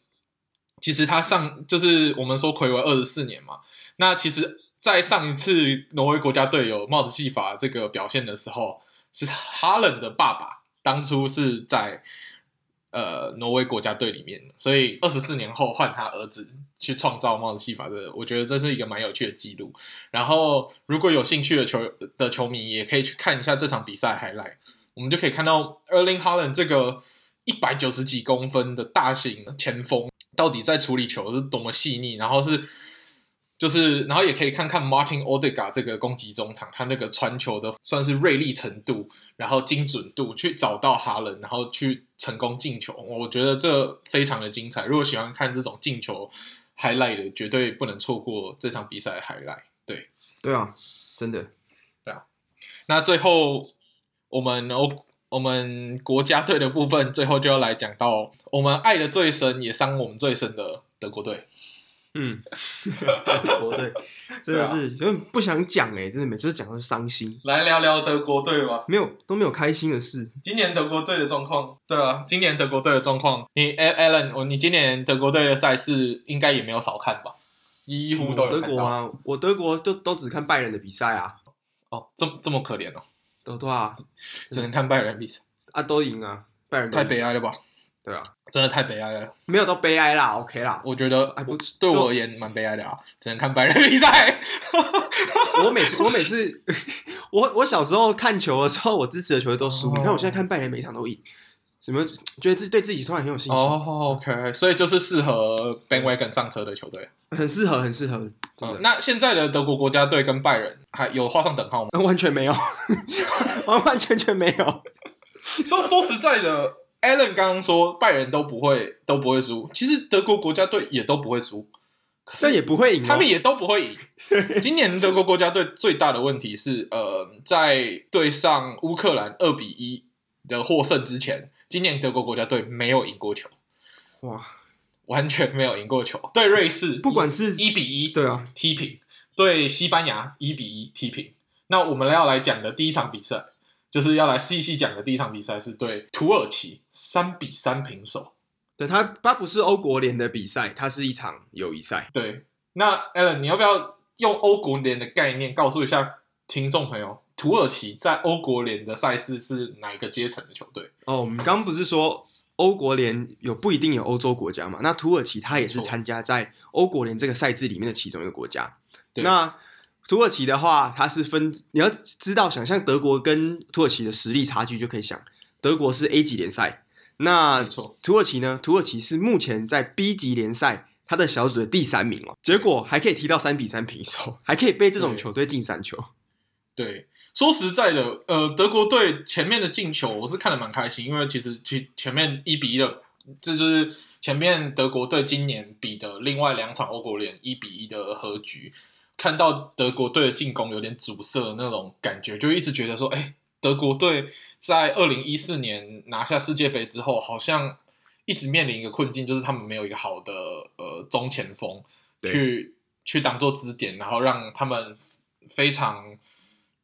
[SPEAKER 2] 其实他上就是我们说睽违二十四年嘛，那其实，在上一次挪威国家队有帽子戏法这个表现的时候，是哈伦的爸爸当初是在。呃，挪威国家队里面，所以二十四年后换他儿子去创造帽子戏法的，我觉得这是一个蛮有趣的记录。然后，如果有兴趣的球的球迷，也可以去看一下这场比赛海赖我们就可以看到 Erling Haaland 这个一百九十几公分的大型前锋，到底在处理球是多么细腻，然后是。就是，然后也可以看看 Martin Odegaard 这个攻击中场，他那个传球的算是锐利程度，然后精准度，去找到哈伦，然后去成功进球。我觉得这非常的精彩。如果喜欢看这种进球 highlight 的，绝对不能错过这场比赛的 highlight。对，
[SPEAKER 1] 对啊，真的，
[SPEAKER 2] 对啊。那最后我们欧我们国家队的部分，最后就要来讲到我们爱的最深，也伤我们最深的德国队。
[SPEAKER 1] 嗯，德国队真的是有点不想讲哎，真的每次都讲到伤心。
[SPEAKER 2] 来聊聊德国队吧，
[SPEAKER 1] 没有都没有开心的事。
[SPEAKER 2] 今年德国队的状况，对啊，今年德国队的状况，你 Alan，我你今年德国队的赛事应该也没有少看吧？几乎都有看到。
[SPEAKER 1] 德国啊，我德国就都只看拜仁的比赛啊。
[SPEAKER 2] 哦，这这么可怜哦，
[SPEAKER 1] 都多啊，
[SPEAKER 2] 只能看拜仁比赛。
[SPEAKER 1] 啊，都赢啊，拜仁
[SPEAKER 2] 太悲哀了吧？
[SPEAKER 1] 对啊，
[SPEAKER 2] 真的太悲哀了，
[SPEAKER 1] 没有到悲哀啦，OK 啦，
[SPEAKER 2] 我觉得还不对我而言蛮悲哀的啊，只能看拜仁比赛。
[SPEAKER 1] 我每次我每次 我我小时候看球的时候，我支持的球队都输，你看我现在看拜仁每场都赢，什么觉得自己对自己突然很有信心。
[SPEAKER 2] 哦，OK，所以就是适合 bandwagon 上车的球队，
[SPEAKER 1] 很适合，很适合。
[SPEAKER 2] 嗯，那现在的德国国家队跟拜仁还有画上等号吗？
[SPEAKER 1] 完全没有，完完全全没有。
[SPEAKER 2] 说说实在的。Allen 刚刚说拜仁都不会都不会输，其实德国国家队也都不会输，
[SPEAKER 1] 但也不会赢，
[SPEAKER 2] 他们也都不会赢。今年德国国家队最大的问题是，呃，在对上乌克兰二比一的获胜之前，今年德国国家队没有赢过球，哇，完全没有赢过球。对瑞士，
[SPEAKER 1] 不管是
[SPEAKER 2] 一比一，
[SPEAKER 1] 对啊，
[SPEAKER 2] 踢平；对西班牙一比一踢平。那我们要来讲的第一场比赛。就是要来细细讲的第一场比赛是对土耳其三比三平手。
[SPEAKER 1] 对，他他不是欧国联的比赛，它是一场友谊赛。
[SPEAKER 2] 对，那 Allen，你要不要用欧国联的概念告诉一下听众朋友，土耳其在欧国联的赛事是哪一个阶层的球队？
[SPEAKER 1] 哦，我们刚刚不是说欧国联有不一定有欧洲国家嘛？那土耳其它也是参加在欧国联这个赛制里面的其中一个国家。那。土耳其的话，它是分，你要知道，想象德国跟土耳其的实力差距，就可以想，德国是 A 级联赛，那土耳其呢？土耳其是目前在 B 级联赛，它的小组的第三名哦，结果还可以踢到三比三平手，还可以被这种球队进三球。
[SPEAKER 2] 对，说实在的，呃，德国队前面的进球，我是看得蛮开心，因为其实其前面一比一的，这就是前面德国队今年比的另外两场欧国联一比一的和局。看到德国队的进攻有点阻塞的那种感觉，就一直觉得说，哎，德国队在二零一四年拿下世界杯之后，好像一直面临一个困境，就是他们没有一个好的呃中前锋去去当做支点，然后让他们非常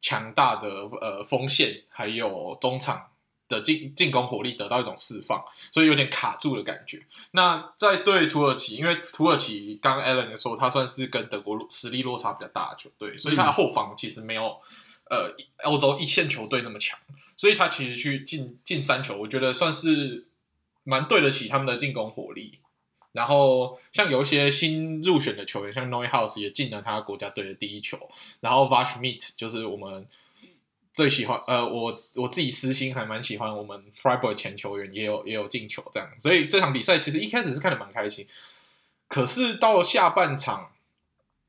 [SPEAKER 2] 强大的呃锋线还有中场。的进进攻火力得到一种释放，所以有点卡住的感觉。那在对土耳其，因为土耳其刚刚 Allen 说，他算是跟德国实力落差比较大的球队，所以他的后防其实没有呃欧洲一线球队那么强，所以他其实去进进三球，我觉得算是蛮对得起他们的进攻火力。然后像有一些新入选的球员，像 Neuhaus 也进了他国家队的第一球，然后 Vashmeet 就是我们。最喜欢呃，我我自己私心还蛮喜欢我们 Freiburg 前球员也有也有进球这样，所以这场比赛其实一开始是看得蛮开心，可是到了下半场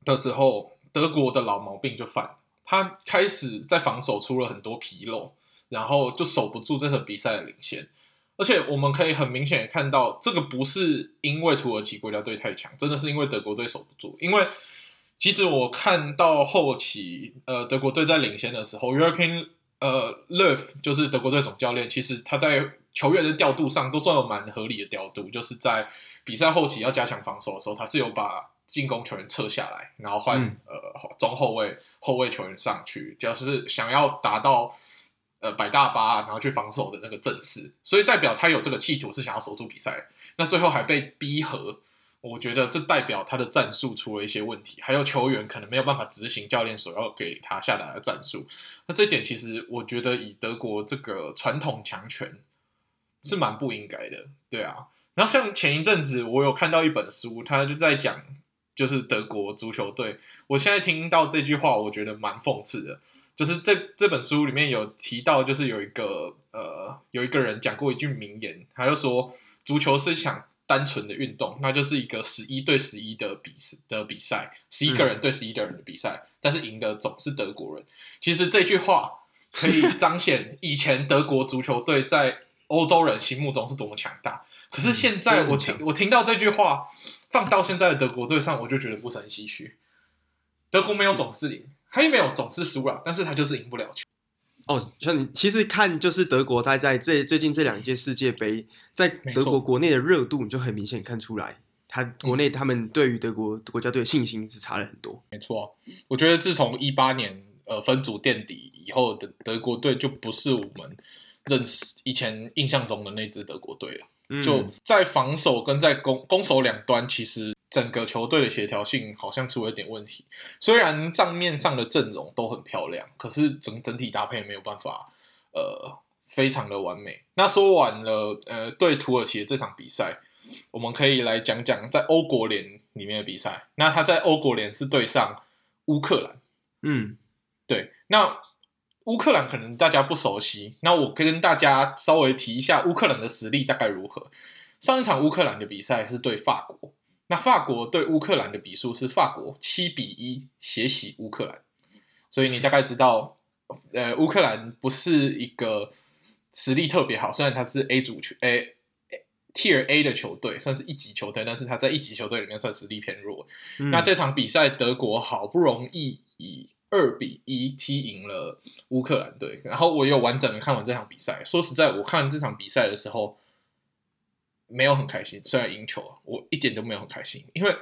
[SPEAKER 2] 的时候，德国的老毛病就犯，他开始在防守出了很多纰漏，然后就守不住这场比赛的领先。而且我们可以很明显的看到，这个不是因为土耳其国家队太强，真的是因为德国队守不住。因为其实我看到后期，呃，德国队在领先的时候，Joachim 呃 Löw 就是德国队总教练，其实他在球员的调度上都算有蛮合理的调度，就是在比赛后期要加强防守的时候，他是有把进攻球员撤下来，然后换、嗯、呃中后卫后卫球员上去，就是想要达到。呃，摆大巴，然后去防守的那个阵势，所以代表他有这个企图，是想要守住比赛。那最后还被逼和，我觉得这代表他的战术出了一些问题，还有球员可能没有办法执行教练所要给他下达的战术。那这一点其实我觉得以德国这个传统强权是蛮不应该的，对啊。然后像前一阵子我有看到一本书，他就在讲就是德国足球队。我现在听到这句话，我觉得蛮讽刺的。就是这这本书里面有提到，就是有一个呃，有一个人讲过一句名言，他就说足球是一场单纯的运动，那就是一个十一对十一的比的比赛，十一个人对十一个人的比赛，嗯、但是赢的总是德国人。其实这句话可以彰显以前德国足球队在欧洲人心目中是多么强大。可是现在我听、嗯、我听到这句话放到现在的德国队上，我就觉得不是很唏嘘。德国没有总是赢。他也没有总是输了，但是他就是赢不了球。
[SPEAKER 1] 哦，像你其实看就是德国，他在这最近这两届世界杯，在德国国内的热度，你就很明显看出来，他国内他们对于德国国家队的信心是差了很多。
[SPEAKER 2] 没错，我觉得自从一八年呃分组垫底以后的德国队，就不是我们认识以前印象中的那支德国队了。嗯、就在防守跟在攻攻守两端，其实。整个球队的协调性好像出了一点问题，虽然账面上的阵容都很漂亮，可是整整体搭配没有办法，呃，非常的完美。那说完了，呃，对土耳其的这场比赛，我们可以来讲讲在欧国联里面的比赛。那他在欧国联是对上乌克兰，
[SPEAKER 1] 嗯，
[SPEAKER 2] 对。那乌克兰可能大家不熟悉，那我跟大家稍微提一下乌克兰的实力大概如何。上一场乌克兰的比赛是对法国。那法国对乌克兰的比数是法国七比一血洗乌克兰，所以你大概知道，呃，乌克兰不是一个实力特别好，虽然他是 A 组球 A Tier A 的球队，算是一级球队，但是他在一级球队里面算实力偏弱。嗯、那这场比赛德国好不容易以二比一踢赢了乌克兰队，然后我有完整的看完这场比赛。说实在，我看这场比赛的时候。没有很开心，虽然赢球，我一点都没有很开心，因为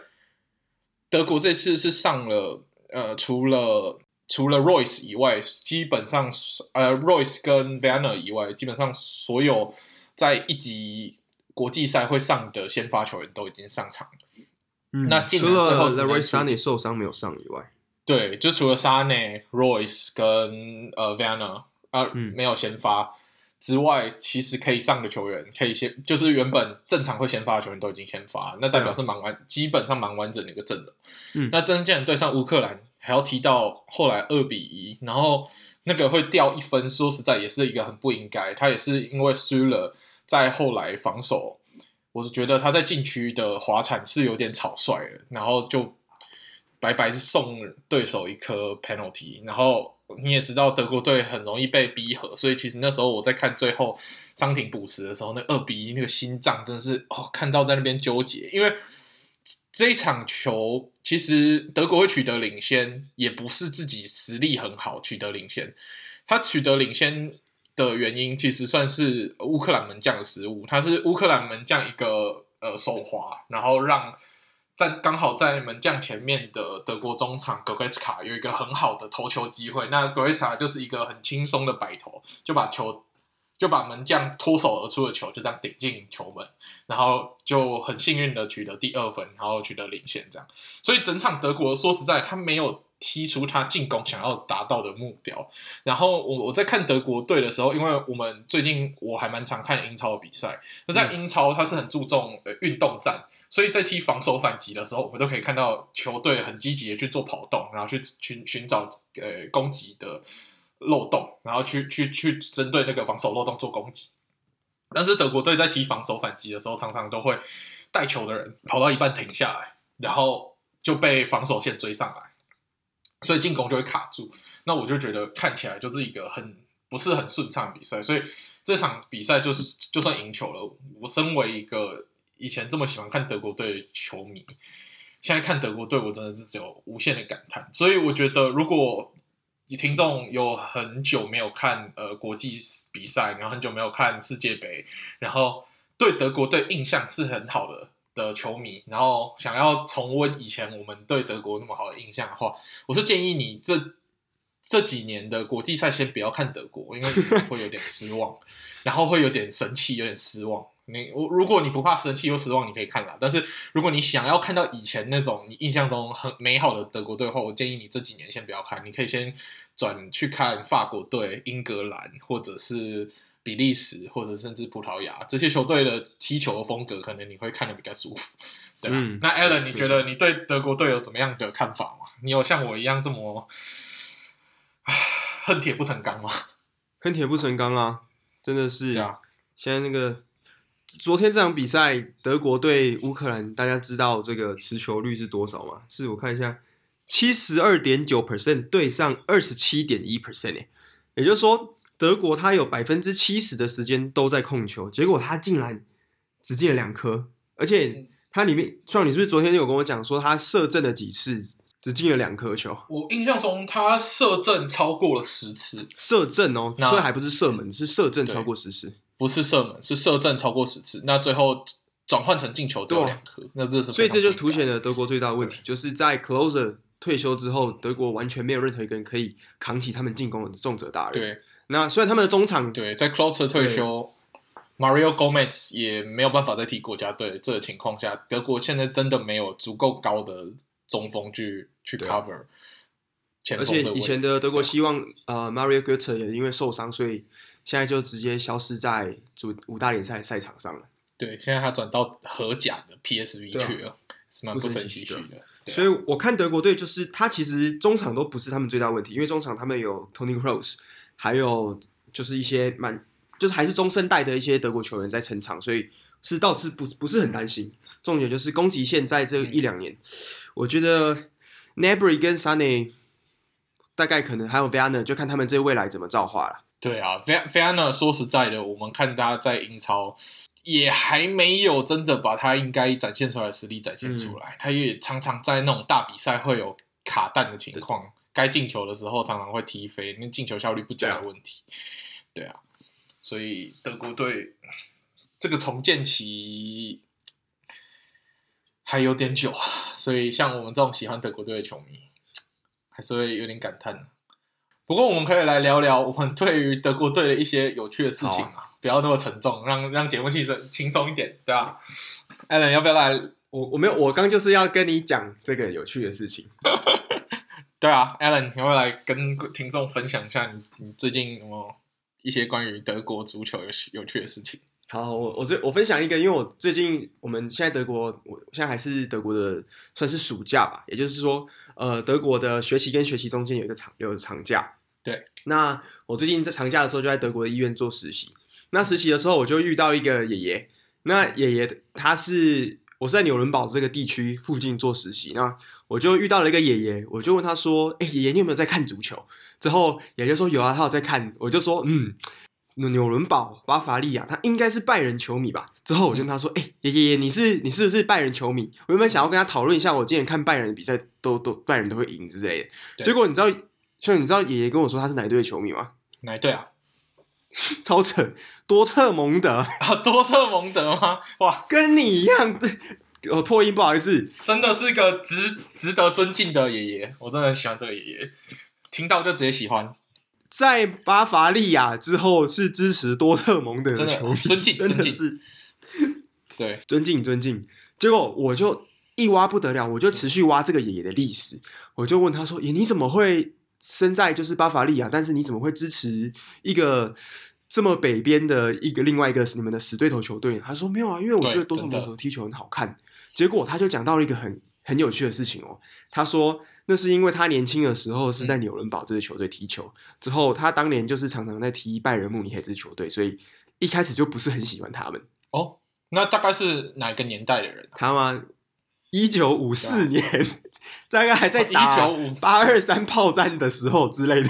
[SPEAKER 2] 德国这次是上了，呃，除了除了 Royce 以外，基本上呃 Royce 跟 Vanner 以外，基本上所有在一级国际赛会上的先发球员都已经上场了。
[SPEAKER 1] 嗯，那进了最后 Royce 沙内受伤没有上以外，
[SPEAKER 2] 对，就除了沙内、Royce 跟呃 Vanner 啊，嗯，没有先发。之外，其实可以上的球员，可以先就是原本正常会先发的球员都已经先发，那代表是蛮完，嗯、基本上蛮完整的一个阵容。嗯，那但是既然对上乌克兰，还要提到后来二比一，然后那个会掉一分，说实在也是一个很不应该。他也是因为输了，在后来防守，我是觉得他在禁区的滑铲是有点草率了，然后就白白是送对手一颗 penalty，然后。你也知道德国队很容易被逼和，所以其实那时候我在看最后伤停补时的时候，那二比一那个心脏真的是哦，看到在那边纠结，因为这一场球其实德国会取得领先，也不是自己实力很好取得领先，他取得领先的原因其实算是乌克兰门将的失误，他是乌克兰门将一个呃手滑，然后让。在刚好在门将前面的德国中场格雷茨卡有一个很好的投球机会，那格雷茨卡就是一个很轻松的摆头，就把球就把门将脱手而出的球就这样顶进球门，然后就很幸运的取得第二分，然后取得领先这样。所以整场德国说实在他没有。踢出他进攻想要达到的目标。然后我我在看德国队的时候，因为我们最近我还蛮常看英超的比赛。那在英超，他是很注重呃运动战，所以在踢防守反击的时候，我们都可以看到球队很积极的去做跑动，然后去寻寻找呃攻击的漏洞，然后去去去针对那个防守漏洞做攻击。但是德国队在踢防守反击的时候，常常都会带球的人跑到一半停下来，然后就被防守线追上来。所以进攻就会卡住。那我就觉得看起来就是一个很不是很顺畅比赛，所以这场比赛就是就算赢球了，我身为一个以前这么喜欢看德国队的球迷，现在看德国队，我真的是只有无限的感叹。所以我觉得，如果听众有很久没有看呃国际比赛，然后很久没有看世界杯，然后对德国队印象是很好的的球迷，然后想要重温以前我们对德国那么好的印象的话，我是建议你这这几年的国际赛先不要看德国，因为会有点失望，然后会有点生气，有点失望。你我如果你不怕生气又失望，你可以看啦。但是如果你想要看到以前那种你印象中很美好的德国队的话，我建议你这几年先不要看，你可以先转去看法国队、英格兰，或者是比利时，或者甚至葡萄牙这些球队的踢球的风格，可能你会看的比较舒服，对吧？嗯、那 Alan，你觉得你对德国队有怎么样的看法吗？你有像我一样这么恨铁不成钢吗？
[SPEAKER 1] 恨铁不成钢啊，真的是。啊、现在那个。昨天这场比赛，德国对乌克兰，大家知道这个持球率是多少吗？是我看一下，七十二点九 percent 对上二十七点一 percent 诶，也就是说，德国他有百分之七十的时间都在控球，结果他竟然只进了两颗，而且他里面，像你是不是昨天有跟我讲说他射正了几次，只进了两颗球？
[SPEAKER 2] 我印象中他射正超过了十次，
[SPEAKER 1] 射正哦，所以还不是射门，是射正超过十次。
[SPEAKER 2] 不是射门，是射正超过十次。那最后转换成进球只有两颗，那这是
[SPEAKER 1] 所以这就凸显了德国最大的问题，就是在 Closer 退休之后，德国完全没有任何一个人可以扛起他们进攻的重责大任。
[SPEAKER 2] 对，
[SPEAKER 1] 那虽然他们的中场
[SPEAKER 2] 对在 Klose 退休，Mario Gomez 也没有办法再踢国家队，这个情况下，德国现在真的没有足够高的中锋去去 cover。
[SPEAKER 1] 而且以前的德国希望呃 Mario Götze 也因为受伤，所以。现在就直接消失在主五大联赛赛场上了。
[SPEAKER 2] 对，现在他转到荷甲的 PSV 去了，是蛮不胜唏嘘的。
[SPEAKER 1] 所以我看德国队就是他其实中场都不是他们最大问题，因为中场他们有 Tony Kroos，还有就是一些蛮就是还是中生代的一些德国球员在撑场，所以是倒是不不是很担心。重点就是攻击线在这一两年，嗯、我觉得 Gnabry 跟 Sunny 大概可能还有 Vianer，就看他们这未来怎么造化了。
[SPEAKER 2] 对啊，菲菲安娜说实在的，我们看他在英超也还没有真的把他应该展现出来的实力展现出来。嗯、他也常常在那种大比赛会有卡弹的情况，该进球的时候常常会踢飞，那进球效率不佳的问题。对啊，所以德国队这个重建期还有点久啊。所以像我们这种喜欢德国队的球迷，还是会有点感叹。不过我们可以来聊聊我们对于德国队的一些有趣的事情啊，不要那么沉重，让让节目气氛轻松一点，对吧？Alan 要不要来？
[SPEAKER 1] 我我没有，我刚就是要跟你讲这个有趣的事情。
[SPEAKER 2] 对啊，Alan 要不要来跟听众分享一下你你最近有没有一些关于德国足球有有趣的事情？
[SPEAKER 1] 好，我我最我分享一个，因为我最近我们现在德国，我现在还是德国的，算是暑假吧，也就是说，呃，德国的学期跟学期中间有一个长有长假。
[SPEAKER 2] 对，
[SPEAKER 1] 那我最近在长假的时候就在德国的医院做实习。那实习的时候我就遇到一个爷爷，那爷爷他是我是在纽伦堡这个地区附近做实习，那我就遇到了一个爷爷，我就问他说：“哎，爷爷你有没有在看足球？”之后爷爷说：“有啊，他有在看。”我就说：“嗯，纽伦堡巴伐利亚，他应该是拜仁球迷吧？”之后我就跟他说：“哎，爷爷爷，你是你是不是拜仁球迷？”我原本想要跟他讨论一下，我今天看拜仁的比赛都都拜仁都会赢之类的，结果你知道？像你知道爷爷跟我说他是哪一队的球迷吗？
[SPEAKER 2] 哪一队啊？
[SPEAKER 1] 超扯，多特蒙德
[SPEAKER 2] 啊！多特蒙德吗？哇，
[SPEAKER 1] 跟你一样，我破音不好意思。
[SPEAKER 2] 真的是个值值得尊敬的爷爷，我真的很喜欢这个爷爷，听到就直接喜欢。
[SPEAKER 1] 在巴伐利亚之后是支持多特蒙德的球迷，
[SPEAKER 2] 尊敬，真的是，对，
[SPEAKER 1] 尊敬尊敬。结果我就一挖不得了，我就持续挖这个爷爷的历史，我就问他说：“爷，你怎么会？”身在就是巴伐利亚，但是你怎么会支持一个这么北边的一个另外一个是你们的死对头球队？他说没有啊，因为我觉得多特蒙德踢球很好看。结果他就讲到了一个很很有趣的事情哦，他说那是因为他年轻的时候是在纽伦堡这支球队踢球，之后他当年就是常常在踢拜仁慕尼黑这支球队，所以一开始就不是很喜欢他们。
[SPEAKER 2] 哦，那大概是哪个年代的人啊？
[SPEAKER 1] 他吗？一九五四年，大概还在打八二三炮战的时候之类的。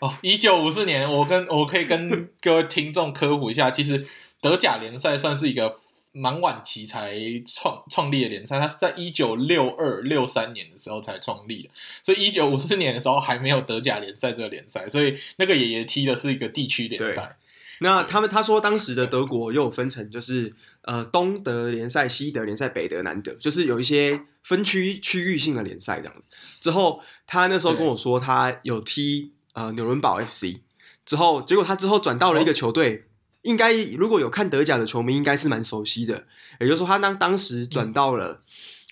[SPEAKER 2] 哦，一九五四年，我跟我可以跟各位听众科普一下，其实德甲联赛算是一个蛮晚期才创创立的联赛，他是在一九六二六三年的时候才创立的，所以一九五四年的时候还没有德甲联赛这个联赛，所以那个爷爷踢的是一个地区联赛。
[SPEAKER 1] 那他们他说当时的德国又有分成，就是呃东德联赛、西德联赛、北德、南德，就是有一些分区区域性的联赛这样子。之后他那时候跟我说，他有踢呃纽伦堡 FC，之后结果他之后转到了一个球队，哦、应该如果有看德甲的球迷应该是蛮熟悉的，也就是说他当当时转到了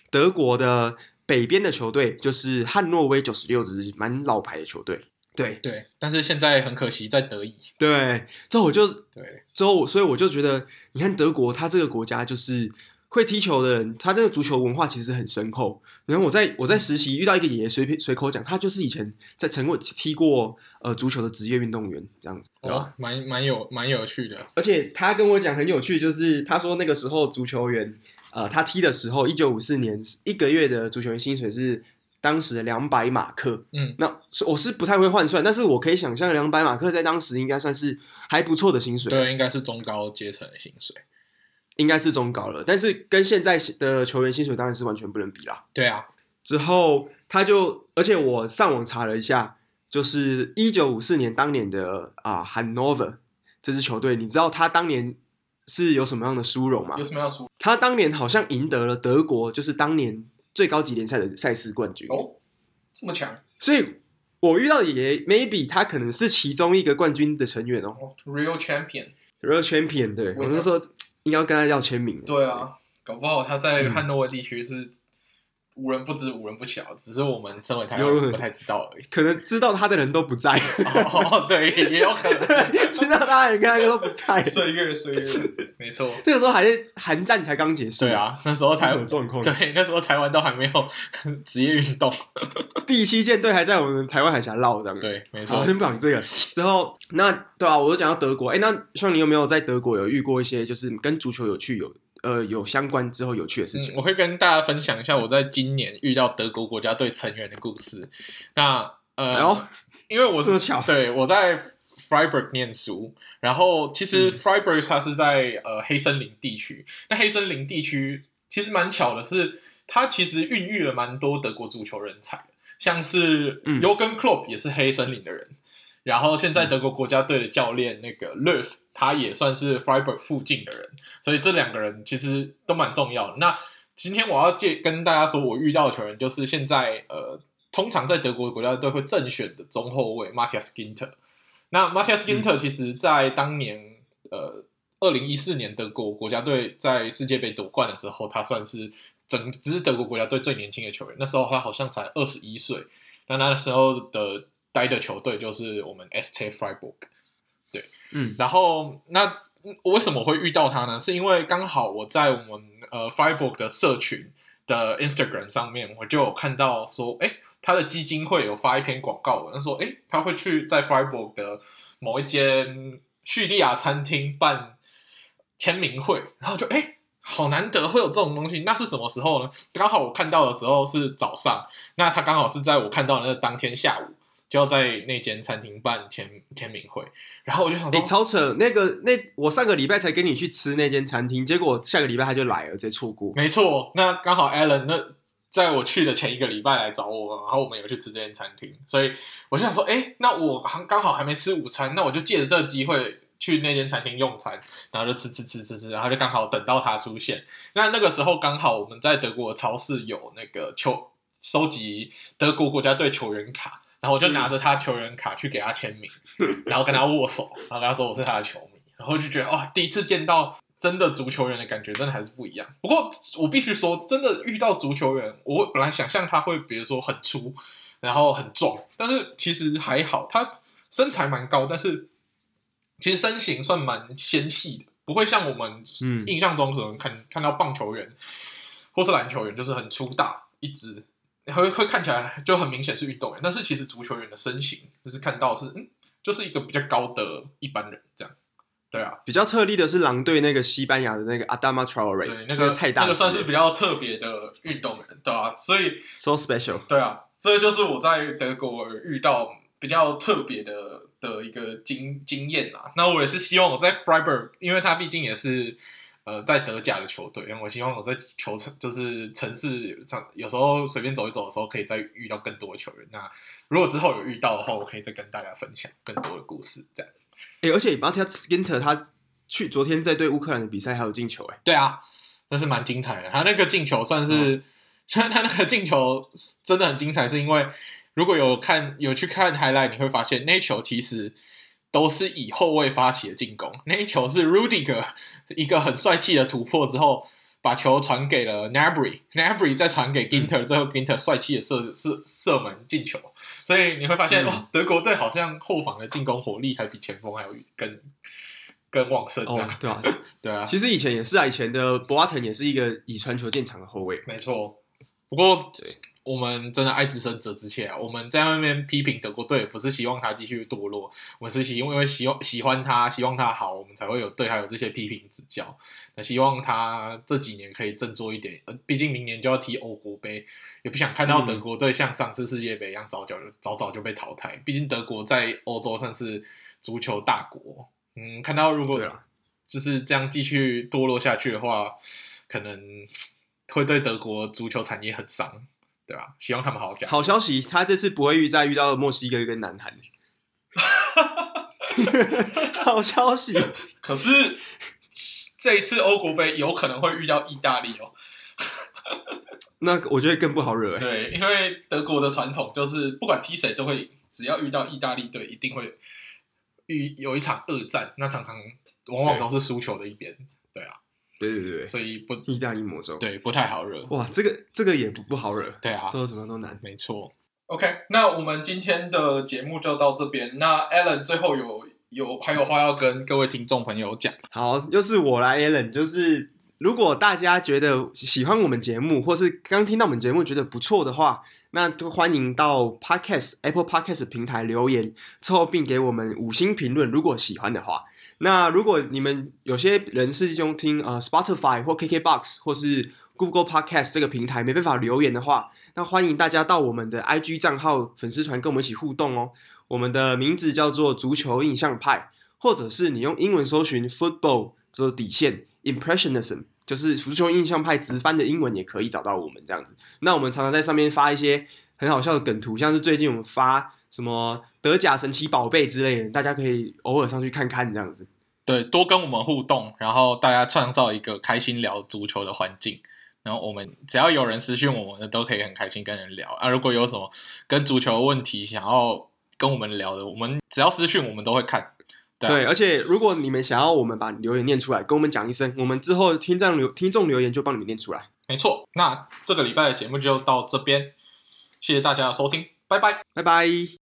[SPEAKER 1] 德国的北边的球队，就是汉诺威九十六支，蛮老牌的球队。对
[SPEAKER 2] 对，但是现在很可惜在德乙。
[SPEAKER 1] 对，之后我就
[SPEAKER 2] 对，
[SPEAKER 1] 之后所以我就觉得，你看德国，他这个国家就是会踢球的人，他这个足球文化其实很深厚。然后我在我在实习遇到一个爷爷随便随口讲，他就是以前在成过踢过呃足球的职业运动员这样子，对吧？
[SPEAKER 2] 蛮蛮有蛮有趣的。
[SPEAKER 1] 而且他跟我讲很有趣，就是他说那个时候足球员呃他踢的时候，一九五四年一个月的足球员薪水是。当时的两百马克，
[SPEAKER 2] 嗯，
[SPEAKER 1] 那我是不太会换算，但是我可以想象两百马克在当时应该算是还不错的薪水，
[SPEAKER 2] 对，应该是中高阶层的薪水，
[SPEAKER 1] 应该是中高了，但是跟现在的球员薪水当然是完全不能比啦。
[SPEAKER 2] 对啊，
[SPEAKER 1] 之后他就，而且我上网查了一下，就是一九五四年当年的啊汉诺威这支球队，你知道他当年是有什么样的殊荣吗？
[SPEAKER 2] 有什么样的殊荣？
[SPEAKER 1] 他当年好像赢得了德国，就是当年。最高级联赛的赛事冠军
[SPEAKER 2] 哦，这么强！
[SPEAKER 1] 所以我遇到的爷爷，maybe 他可能是其中一个冠军的成员哦。
[SPEAKER 3] Real champion，Real
[SPEAKER 1] champion，对，我那时候应该跟他要签名。
[SPEAKER 3] 对啊，搞不好他在汉诺威地区是。无人不知，无人不晓，只是我们身为台湾人不太知道而已。
[SPEAKER 1] 可能知道他的人都不在。
[SPEAKER 2] 哦，对，也有可能
[SPEAKER 1] 知道他的人跟他都不在。
[SPEAKER 3] 岁月，岁月，没错。
[SPEAKER 1] 那个时候还是韩战才刚结束。
[SPEAKER 2] 对啊，那时候台湾
[SPEAKER 1] 有状况。
[SPEAKER 2] 对，那时候台湾都还没有 职业运动。
[SPEAKER 1] 第七舰队还在我们台湾海峡绕这样。
[SPEAKER 2] 对，没错。
[SPEAKER 1] 先不讲这个。之后，那对啊，我就讲到德国。哎，那像你有没有在德国有遇过一些就是跟足球有趣有？呃，有相关之后有趣的事情，
[SPEAKER 2] 嗯，我会跟大家分享一下我在今年遇到德国国家队成员的故事。那呃，
[SPEAKER 1] 哦，
[SPEAKER 2] 因为我是
[SPEAKER 1] 这么巧，
[SPEAKER 2] 对，我在 Freiburg 念书，然后其实 Freiburg 它是在呃黑森林地区。那黑森林地区其实蛮巧的是，它其实孕育了蛮多德国足球人才，像是 Jürgen Klopp 也是黑森林的人。然后现在德国国家队的教练那个 Löw，他也算是 Freiburg 附近的人，所以这两个人其实都蛮重要的。那今天我要借跟大家说，我遇到的球员就是现在呃，通常在德国国家队会正选的中后卫 Matthias Ginter。那 Matthias Ginter 其实在当年、嗯、呃二零一四年德国国家队在世界杯夺冠的时候，他算是整支德国国家队最年轻的球员。那时候他好像才二十一岁，那那时候的。待的球队就是我们 ST Freiburg，对，
[SPEAKER 1] 嗯，
[SPEAKER 2] 然后那我为什么会遇到他呢？是因为刚好我在我们呃 Freiburg 的社群的 Instagram 上面，我就有看到说，哎，他的基金会有发一篇广告文，他说，哎，他会去在 Freiburg 的某一间叙利亚餐厅办签名会，然后就哎，好难得会有这种东西，那是什么时候呢？刚好我看到的时候是早上，那他刚好是在我看到的那当天下午。就要在那间餐厅办签签名会，然后我就想说，
[SPEAKER 1] 你、欸、超扯！那个那我上个礼拜才跟你去吃那间餐厅，结果下个礼拜他就来了，直接错过。
[SPEAKER 2] 没错，那刚好 Alan 那在我去的前一个礼拜来找我，然后我们有去吃这间餐厅，所以我就想说，哎、欸，那我刚好还没吃午餐，那我就借着这个机会去那间餐厅用餐，然后就吃吃吃吃吃，然后就刚好等到他出现。那那个时候刚好我们在德国超市有那个球收集德国国家队球员卡。然后我就拿着他球员卡去给他签名，然后跟他握手，然后跟他说我是他的球迷，然后就觉得哇，第一次见到真的足球员的感觉，真的还是不一样。不过我必须说，真的遇到足球员，我本来想象他会比如说很粗，然后很壮，但是其实还好，他身材蛮高，但是其实身形算蛮纤细的，不会像我们印象中可能看看到棒球员或是篮球员就是很粗大一只。会会看起来就很明显是运动员，但是其实足球员的身形，只是看到是嗯，就是一个比较高的一般人这样。
[SPEAKER 3] 对啊，
[SPEAKER 1] 比较特例的是狼队那个西班牙的那个 Adama Traore，
[SPEAKER 3] 对，那个
[SPEAKER 1] 太大，
[SPEAKER 3] 那个算是比较特别的运动员，对啊，所以
[SPEAKER 1] so special，
[SPEAKER 3] 对啊，这就是我在德国遇到比较特别的的一个经经验啊。那我也是希望我在 Freiburg，因为他毕竟也是呃在德甲的球队，我希望我在球城就是城市上有时候随便走一走的时候，可以再遇到更多的球员。那如果之后有遇到的话，我可以再跟大家分享更多的故事，这样。
[SPEAKER 1] 哎、欸，而且 Matthias Ginter 他去昨天在对乌克兰的比赛还有进球，哎，
[SPEAKER 2] 对啊，那是蛮精彩的。他那个进球算是，虽然、嗯、他那个进球真的很精彩，是因为如果有看有去看 highlight，你会发现那球其实都是以后卫发起的进攻。那一球是 Rudiger 一个很帅气的突破之后。把球传给了 Gnabry，Gnabry 再传给 Ginter，、嗯、最后 Ginter 帅气的射射射门进球，所以你会发现，哇、嗯哦，德国队好像后防的进攻火力还比前锋还要更更旺盛。
[SPEAKER 1] 哦，对啊，
[SPEAKER 2] 对啊，
[SPEAKER 1] 其实以前也是啊，以前的博阿滕也是一个以传球见长的后卫，
[SPEAKER 3] 没错。
[SPEAKER 2] 不过。我们真的爱之深责之切啊！我们在外面批评德国队，不是希望他继续堕落，我们是希因为希望喜欢他，希望他好，我们才会有对他有这些批评指教。那希望他这几年可以振作一点，呃，毕竟明年就要踢欧国杯，也不想看到德国队像上次世界杯一样早早早早就被淘汰。毕竟德国在欧洲算是足球大国，嗯，看到如果就是这样继续堕落下去的话，可能会 对德国足球产业很伤。对吧？希望他们好好讲。
[SPEAKER 1] 好消息，他这次不会遇再遇到墨西哥跟南韩。好消息。
[SPEAKER 3] 可是这一次欧国杯有可能会遇到意大利哦。
[SPEAKER 1] 那我觉得更不好惹。
[SPEAKER 3] 对，因为德国的传统就是不管踢谁都会，只要遇到意大利队，一定会遇有一场恶战。那常常往往都是输球的一边。对啊。
[SPEAKER 1] 对对对，
[SPEAKER 3] 所以不
[SPEAKER 1] 意大利魔咒，
[SPEAKER 2] 对，不太好惹。
[SPEAKER 1] 哇，这个这个也不不好惹。
[SPEAKER 2] 对啊，
[SPEAKER 1] 都什么都难，
[SPEAKER 2] 没错。
[SPEAKER 3] OK，那我们今天的节目就到这边。那 Alan 最后有有还有话要跟各位听众朋友讲。
[SPEAKER 1] 好，又是我来 Alan，就是如果大家觉得喜欢我们节目，或是刚听到我们节目觉得不错的话，那都欢迎到 Podcast Apple Podcast 平台留言，之后并给我们五星评论。如果喜欢的话。那如果你们有些人是用听呃 Spotify 或 KKBox 或是 Google Podcast 这个平台没办法留言的话，那欢迎大家到我们的 IG 账号粉丝团跟我们一起互动哦。我们的名字叫做足球印象派，或者是你用英文搜寻 Football 做底线 Impressionism，就是足球印象派直翻的英文也可以找到我们这样子。那我们常常在上面发一些很好笑的梗图，像是最近我们发。什么德甲神奇宝贝之类的，大家可以偶尔上去看看这样子。
[SPEAKER 2] 对，多跟我们互动，然后大家创造一个开心聊足球的环境。然后我们只要有人私讯我们，都可以很开心跟人聊啊。如果有什么跟足球的问题想要跟我们聊的，我们只要私讯我们都会看。对啊。
[SPEAKER 1] 对，而且如果你们想要我们把留言念出来，跟我们讲一声，我们之后听众留听众留言就帮你们念出来。
[SPEAKER 2] 没错，那这个礼拜的节目就到这边，谢谢大家的收听，拜拜，
[SPEAKER 1] 拜拜。